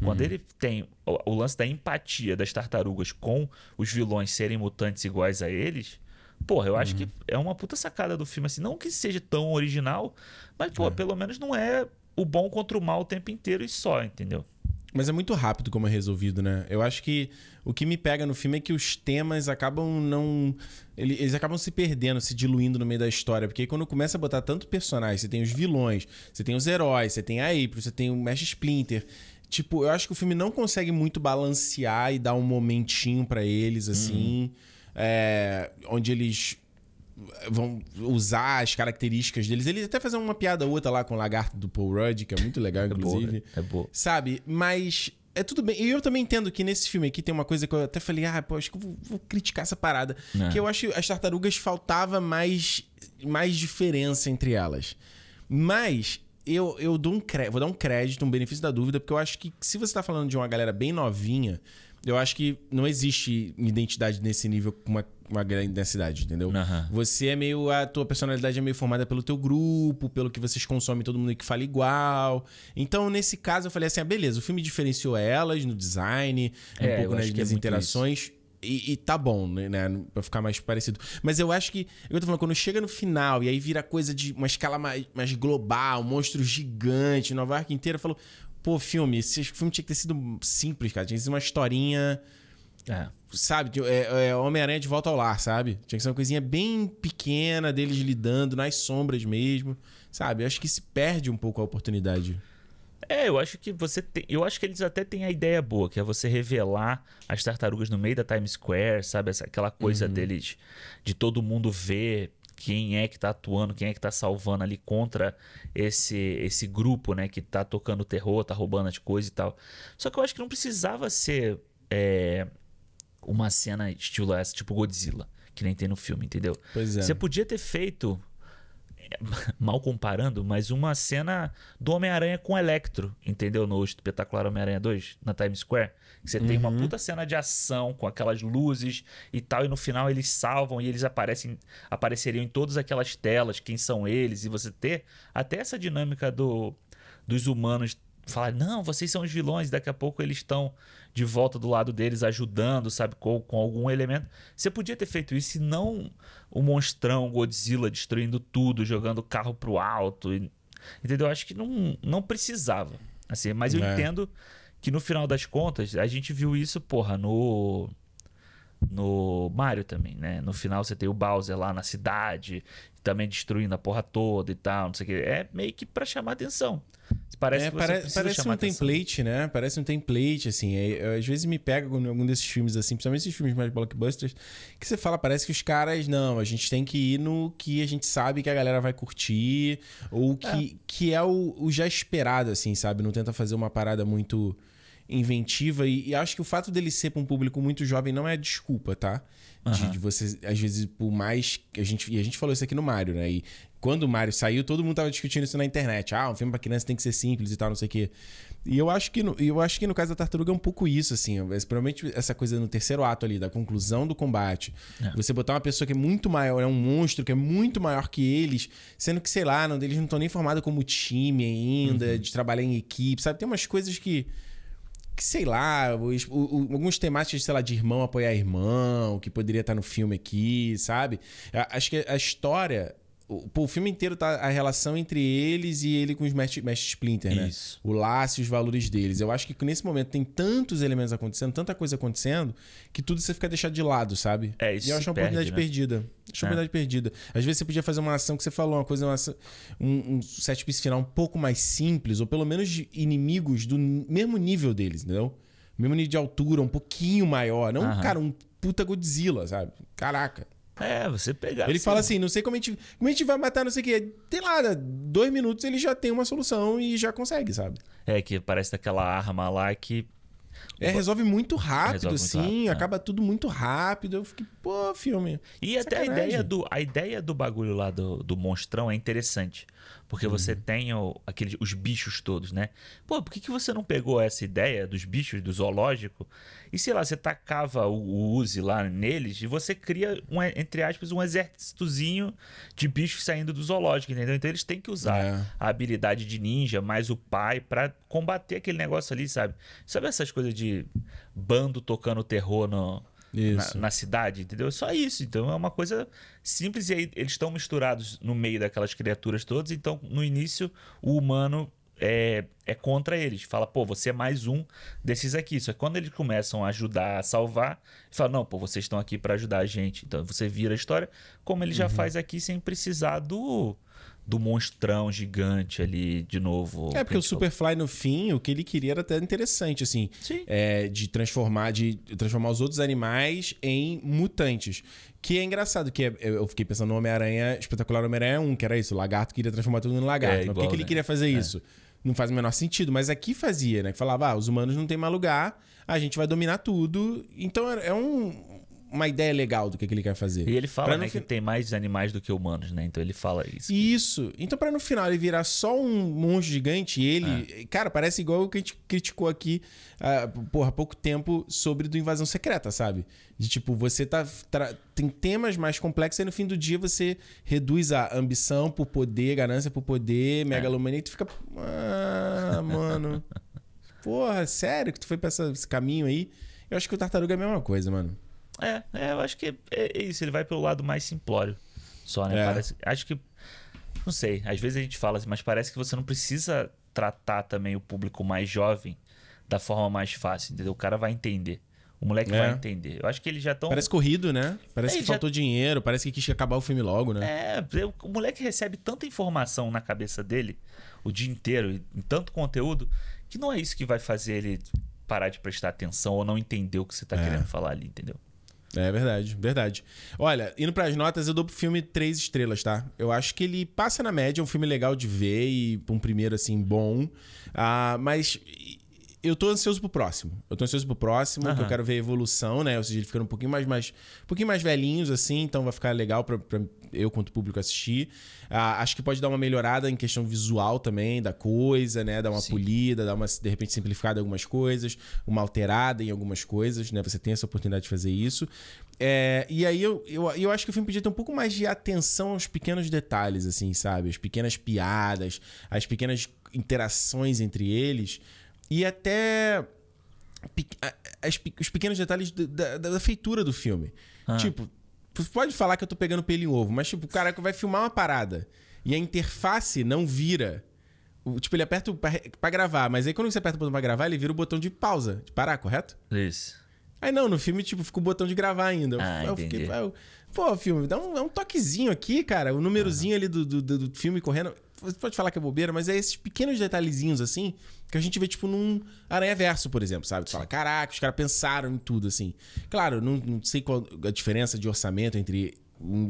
Quando uhum. ele tem o, o, lance da empatia das tartarugas com os vilões serem mutantes iguais a eles, porra, eu acho uhum. que é uma puta sacada do filme, assim. Não que seja tão original, mas, pô, é. pelo menos não é o bom contra o mal o tempo inteiro e só, entendeu? Mas é muito rápido como é resolvido, né? Eu acho que o que me pega no filme é que os temas acabam não. Eles acabam se perdendo, se diluindo no meio da história. Porque quando começa a botar tanto personagem, você tem os vilões, você tem os heróis, você tem a April, você tem o Mesh Splinter. Tipo, eu acho que o filme não consegue muito balancear e dar um momentinho para eles, assim. Uhum. É, onde eles vão usar as características deles. Eles até fazem uma piada outra lá com o lagarto do Paul Rudd, que é muito legal, inclusive. É boa, é boa. Sabe? Mas é tudo bem. E eu também entendo que nesse filme aqui tem uma coisa que eu até falei, ah, pô, acho que eu vou, vou criticar essa parada. É. Que eu acho que as tartarugas faltava mais, mais diferença entre elas. Mas eu, eu dou um vou dar um crédito, um benefício da dúvida, porque eu acho que se você tá falando de uma galera bem novinha, eu acho que não existe identidade nesse nível com uma, uma grande densidade, entendeu? Uhum. Você é meio. A tua personalidade é meio formada pelo teu grupo, pelo que vocês consomem, todo mundo que fala igual. Então, nesse caso, eu falei assim: ah, beleza, o filme diferenciou elas no design, é, um pouco nas, nas é interações. E, e, tá bom, né, né? Pra ficar mais parecido. Mas eu acho que. Eu tô falando, quando chega no final e aí vira coisa de uma escala mais, mais global, um monstro gigante, Nova York inteira, falou. Pô, filme, esse filme tinha que ter sido simples, cara. Tinha que ser uma historinha. É. Sabe? É, é Homem-Aranha de volta ao lar, sabe? Tinha que ser uma coisinha bem pequena deles lidando, nas sombras mesmo. Sabe? Eu acho que se perde um pouco a oportunidade. É, eu acho que você tem, eu acho que eles até têm a ideia boa, que é você revelar as tartarugas no meio da Times Square, sabe? Essa, aquela coisa uhum. deles de todo mundo ver quem é que tá atuando, quem é que tá salvando ali contra esse esse grupo, né, que tá tocando terror, tá roubando as coisas e tal. Só que eu acho que não precisava ser é, uma cena estilo essa, tipo Godzilla, que nem tem no filme, entendeu? Pois é. Você podia ter feito mal comparando, mas uma cena do Homem-Aranha com Electro, entendeu? No espetacular Homem-Aranha 2, na Times Square. Você uhum. tem uma uhum. puta cena de ação com aquelas luzes e tal, e no final eles salvam e eles aparecem, apareceriam em todas aquelas telas, quem são eles, e você ter até essa dinâmica do, dos humanos falar, não, vocês são os vilões, daqui a pouco eles estão de volta do lado deles ajudando, sabe, com, com algum elemento. Você podia ter feito isso e não o monstrão Godzilla destruindo tudo, jogando o carro pro alto. E, entendeu? Acho que não, não precisava. Assim, mas eu é. entendo que no final das contas, a gente viu isso, porra, no no Mario também, né? No final você tem o Bowser lá na cidade, também destruindo a porra toda e tal, não sei o que. É meio que para chamar atenção. Parece, é, pare, parece um atenção. template, né? Parece um template, assim. É, às vezes me pega em algum desses filmes, assim, principalmente esses filmes mais blockbusters, que você fala, parece que os caras, não, a gente tem que ir no que a gente sabe que a galera vai curtir, ou que é, que é o, o já esperado, assim, sabe? Não tenta fazer uma parada muito inventiva. E, e acho que o fato dele ser para um público muito jovem não é desculpa, tá? De, de, você, às vezes, por mais. A gente, e a gente falou isso aqui no Mario, né? E quando o Mario saiu, todo mundo tava discutindo isso na internet. Ah, um filme pra criança tem que ser simples e tal, não sei o quê. E eu acho que no, eu acho que no caso da Tartaruga é um pouco isso, assim. Provavelmente essa coisa no terceiro ato ali, da conclusão do combate. É. Você botar uma pessoa que é muito maior, é um monstro que é muito maior que eles, sendo que, sei lá, não, eles não estão nem formados como time ainda, uhum. de trabalhar em equipe, sabe? Tem umas coisas que que sei lá, os, o, o, alguns temáticas, sei lá, de irmão apoiar irmão, que poderia estar no filme aqui, sabe? Acho que a história o, o filme inteiro tá a relação entre eles e ele com os Mestre, Mestre Splinter, né? Isso. O laço e os valores deles. Eu acho que nesse momento tem tantos elementos acontecendo, tanta coisa acontecendo, que tudo você fica deixado de lado, sabe? É, isso E eu acho uma perde, oportunidade né? perdida. Acho uma é. oportunidade perdida. Às vezes você podia fazer uma ação que você falou, uma coisa, uma, um, um set piece final um pouco mais simples, ou pelo menos de inimigos do mesmo nível deles, entendeu? Mesmo nível de altura, um pouquinho maior. Não, Aham. cara, um puta Godzilla, sabe? Caraca. É, você pegar. Ele assim. fala assim: não sei como a, gente, como a gente vai matar, não sei o quê. Tem lá, dois minutos ele já tem uma solução e já consegue, sabe? É, que parece daquela arma lá que é, resolve muito rápido, rápido, é. acaba tudo muito rápido. Eu fiquei, pô, filme. E até a ideia, do, a ideia do bagulho lá do, do monstrão é interessante. Porque uhum. você tem o, aquele, os bichos todos, né? Pô, por que, que você não pegou essa ideia dos bichos do zoológico e, sei lá, você tacava o, o Uzi lá neles e você cria, um, entre aspas, um exércitozinho de bichos saindo do zoológico, entendeu? Então eles têm que usar é. a habilidade de ninja mais o pai para combater aquele negócio ali, sabe? Sabe essas coisas de bando tocando terror no na, na, cidade, entendeu? Só isso. Então é uma coisa simples e aí eles estão misturados no meio daquelas criaturas todas. Então no início o humano é, é contra eles. Fala, pô, você é mais um desses aqui. Só que quando eles começam a ajudar a salvar, fala, não, pô, vocês estão aqui para ajudar a gente. Então você vira a história como ele já uhum. faz aqui sem precisar do do monstrão gigante ali de novo. É, porque o Superfly no fim, o que ele queria era até interessante, assim. Sim. É, de transformar, de transformar os outros animais em mutantes. Que é engraçado, que é, eu fiquei pensando no Homem-Aranha, espetacular Homem-Aranha 1, que era isso, o lagarto queria transformar tudo em lagarto. É, igual, Mas por que, né? que ele né? queria fazer é. isso? Não faz o menor sentido, mas aqui fazia, né? Que falava, ah, os humanos não têm mais lugar, a gente vai dominar tudo. Então é um, uma ideia legal do que, que ele quer fazer. E ele fala né, fi... que tem mais animais do que humanos, né? Então ele fala isso. Isso. Então, para no final ele virar só um monstro gigante, ele. É. Cara, parece igual o que a gente criticou aqui, uh, porra, há pouco tempo sobre do Invasão Secreta, sabe? De tipo, você tá. Tra... Tem temas mais complexos e no fim do dia você reduz a ambição por poder, ganância por poder, é. megalomania, e tu fica. Ah, mano. porra, sério que tu foi pra essa, esse caminho aí? Eu acho que o tartaruga é a mesma coisa, mano. É, é, eu acho que é, é isso. Ele vai pelo lado mais simplório. Só, né? É. Parece, acho que. Não sei, às vezes a gente fala assim, mas parece que você não precisa tratar também o público mais jovem da forma mais fácil, entendeu? O cara vai entender. O moleque é. vai entender. Eu acho que eles já estão. Parece corrido, né? Parece é, que faltou já... dinheiro, parece que quis acabar o filme logo, né? É, o moleque recebe tanta informação na cabeça dele o dia inteiro, em tanto conteúdo, que não é isso que vai fazer ele parar de prestar atenção ou não entender o que você está é. querendo falar ali, entendeu? É verdade, verdade. Olha, indo para as notas, eu dou pro filme três estrelas, tá? Eu acho que ele passa na média, é um filme legal de ver e um primeiro, assim, bom. Ah, mas eu tô ansioso pro próximo. Eu tô ansioso pro próximo, uhum. que eu quero ver a evolução, né? Ou seja, ele ficando um pouquinho mais, mais, um pouquinho mais velhinhos, assim, então vai ficar legal pra, pra eu, quanto público, assistir. Ah, acho que pode dar uma melhorada em questão visual também da coisa, né? Dar uma Sim. polida, dar uma, de repente, simplificada em algumas coisas, uma alterada em algumas coisas, né? Você tem essa oportunidade de fazer isso. É, e aí eu, eu, eu acho que o filme podia ter um pouco mais de atenção aos pequenos detalhes, assim, sabe? As pequenas piadas, as pequenas interações entre eles e até as, os pequenos detalhes da, da, da feitura do filme. Ah. Tipo, pode falar que eu tô pegando pelo em ovo, mas tipo, o cara vai filmar uma parada e a interface não vira. Tipo, ele aperta para gravar, mas aí quando você aperta o botão pra gravar, ele vira o botão de pausa, de parar, correto? Isso. Aí não, no filme, tipo, fica o botão de gravar ainda. Ah, eu, fiquei, eu, pô, filme, dá um, um toquezinho aqui, cara. O númerozinho ali do, do, do, filme correndo. Você pode falar que é bobeira, mas é esses pequenos detalhezinhos assim que a gente vê, tipo, num Aranha Verso, por exemplo, sabe? Tu fala, caraca, os caras pensaram em tudo, assim. Claro, não, não sei qual a diferença de orçamento entre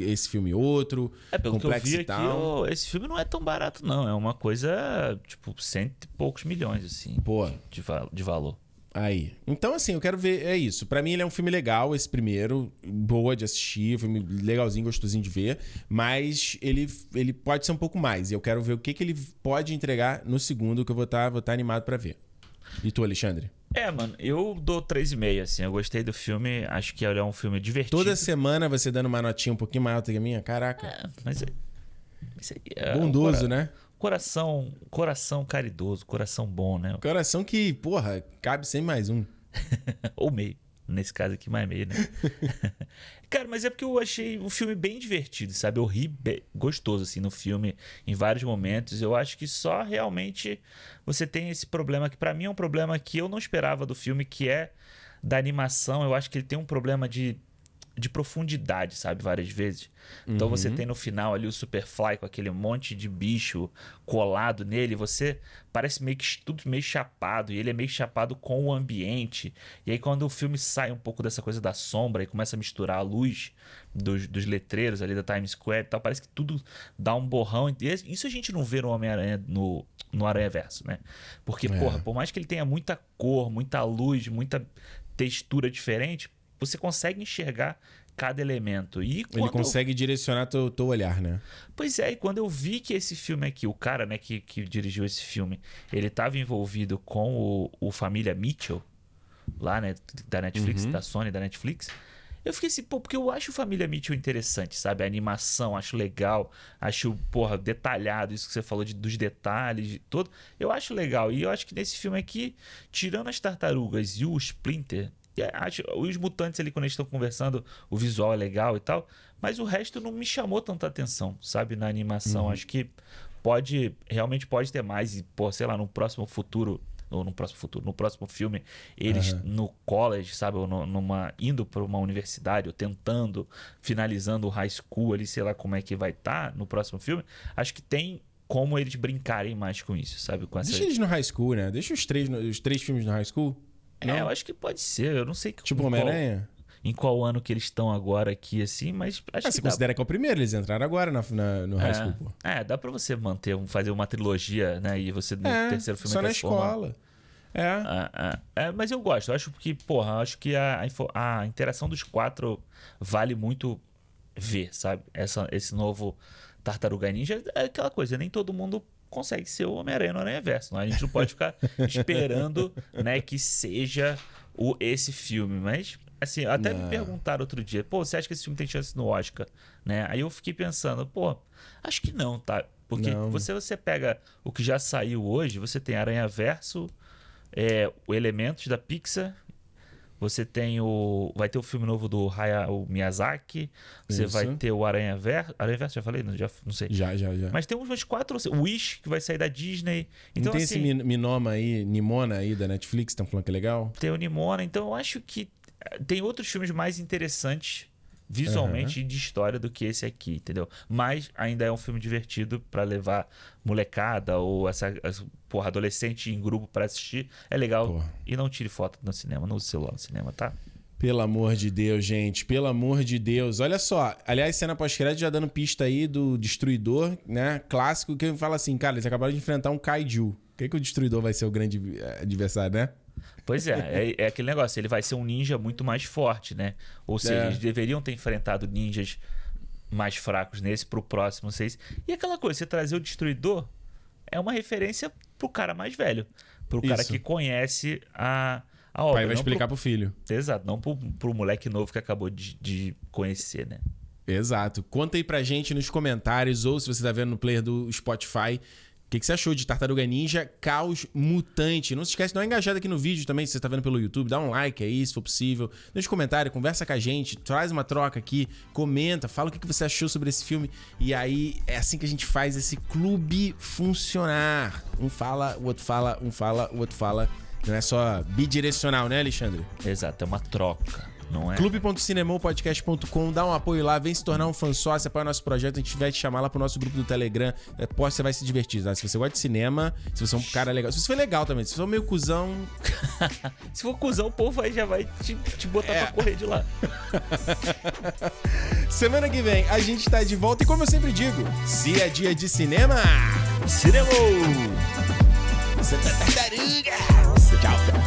esse filme e outro. É, pelo que eu vi aqui, esse filme não é tão barato, não. É uma coisa, tipo, cento e poucos milhões, assim. Pô. De, de valor. Aí. Então, assim, eu quero ver. É isso. Para mim, ele é um filme legal, esse primeiro. Boa de assistir, filme legalzinho, gostosinho de ver. Mas ele, ele pode ser um pouco mais. E eu quero ver o que, que ele pode entregar no segundo, que eu vou estar tá, vou tá animado para ver. E tu, Alexandre? É, mano, eu dou 3,5, assim. Eu gostei do filme, acho que ele é um filme divertido. Toda semana você dando uma notinha um pouquinho mais alta que a minha? Caraca. É, mas. É, Bondoso, um né? Coração, coração caridoso, coração bom, né? Coração que, porra, cabe sem mais um. Ou meio. Nesse caso aqui, mais meio, né? Cara, mas é porque eu achei o filme bem divertido, sabe? Eu ri bem, gostoso, assim, no filme, em vários momentos. Eu acho que só realmente você tem esse problema, que para mim é um problema que eu não esperava do filme, que é da animação. Eu acho que ele tem um problema de de profundidade, sabe? Várias vezes. Então uhum. você tem no final ali o Superfly com aquele monte de bicho colado nele. Você parece meio que tudo meio chapado. E ele é meio chapado com o ambiente. E aí quando o filme sai um pouco dessa coisa da sombra e começa a misturar a luz dos, dos letreiros ali da Times Square e tal, parece que tudo dá um borrão. Isso a gente não vê no Homem-Aranha no, no Aranha Verso, né? Porque, é. porra, por mais que ele tenha muita cor, muita luz, muita textura diferente, você consegue enxergar cada elemento. E Ele consegue eu... direcionar teu, teu olhar, né? Pois é, e quando eu vi que esse filme aqui, o cara né, que, que dirigiu esse filme, ele estava envolvido com o, o Família Mitchell, lá, né, da Netflix, uhum. da Sony, da Netflix. Eu fiquei assim, pô, porque eu acho Família Mitchell interessante, sabe? A animação, acho legal, acho, porra, detalhado, isso que você falou de, dos detalhes, de todo. Eu acho legal. E eu acho que nesse filme aqui, tirando as tartarugas e o Splinter, acho, os mutantes ali, quando eles estão conversando, o visual é legal e tal. Mas o resto não me chamou tanta atenção, sabe? Na animação. Uhum. Acho que pode, realmente pode ter mais. E, pô, sei lá, no próximo futuro ou no próximo futuro, no próximo filme, eles uhum. no college, sabe, ou no, numa indo para uma universidade, ou tentando, finalizando o high school ali, sei lá como é que vai estar tá no próximo filme. Acho que tem como eles brincarem mais com isso, sabe? Com essa... Deixa eles no high school, né? Deixa os três, os três filmes no high school. Não? É, eu acho que pode ser. Eu não sei. Tipo Homem-Aranha? Em qual ano que eles estão agora aqui, assim, mas acho ah, que. Você considera que é o primeiro, eles entraram agora na, na no high é, school, pô. É, dá pra você manter, fazer uma trilogia, né? E você no é, terceiro filme Só na escola. É. É, é. é. Mas eu gosto. Eu acho que, porra, acho que a, a interação dos quatro vale muito ver, sabe? Essa, esse novo Tartaruga Ninja é aquela coisa, nem todo mundo consegue ser o Homem-Aranha no Aranha-Verso. A gente não pode ficar esperando né, que seja o, esse filme. Mas, assim, até não. me perguntaram outro dia, pô, você acha que esse filme tem chance no Oscar? Né? Aí eu fiquei pensando, pô, acho que não, tá? Porque não. você, você pega o que já saiu hoje, você tem Aranha-Verso, é, o Elementos da Pixar você tem o. Vai ter o filme novo do Hayao Miyazaki. Você Isso. vai ter o Aranha Verso. Aranha Verso, já falei? Não, já, não sei. Já, já, já. Mas tem uns quatro. O Wish, que vai sair da Disney. Então, não tem assim, esse Minoma aí, Nimona aí da Netflix, estão falando que é legal? Tem o Nimona. Então eu acho que eh, tem outros filmes mais interessantes visualmente uhum. e de história do que esse aqui, entendeu? Mas ainda é um filme divertido para levar molecada ou essa, essa porra, adolescente em grupo para assistir. É legal. Porra. E não tire foto no cinema, no celular no cinema, tá? Pelo amor de Deus, gente. Pelo amor de Deus. Olha só. Aliás, cena pós-crédito já dando pista aí do Destruidor, né? Clássico, que fala assim, cara, eles acabaram de enfrentar um Kaiju. O que, que o Destruidor vai ser o grande eh, adversário, né? Pois é, é, é, aquele negócio, ele vai ser um ninja muito mais forte, né? Ou seja, é. eles deveriam ter enfrentado ninjas mais fracos nesse pro próximo seis. E aquela coisa, você trazer o destruidor é uma referência pro cara mais velho. Pro Isso. cara que conhece a, a obra. O pai vai explicar pro... pro filho. Exato, não pro, pro moleque novo que acabou de, de conhecer, né? Exato. Conta aí pra gente nos comentários ou se você tá vendo no player do Spotify o que, que, você achou de Tartaruga Ninja Caos Mutante? Não se esquece dar uma engajada aqui no vídeo também, se você está vendo pelo YouTube. Dá um like aí, se for possível. Deixa um comentário, conversa com a gente, traz uma troca aqui, comenta, fala o que, que você achou sobre esse filme. E aí é assim que a gente faz esse clube funcionar. Um fala, o outro fala, um fala, o outro fala. Não é só bidirecional, né, Alexandre? Exato, é uma troca não é? Clube.cinemopodcast.com, dá um apoio lá, vem se tornar um fã sócio, apoia nosso projeto, a gente vai te chamar lá pro nosso grupo do Telegram. É, pô, você vai se divertir, tá? Se você gosta de cinema, se você é um cara legal. Se você for legal também, se você for meio cuzão. se for cuzão, o povo aí já vai te, te botar é. pra correr de lá. Semana que vem a gente tá de volta e como eu sempre digo, se é dia de cinema, cinema! Santa Tartaruga! Tchau.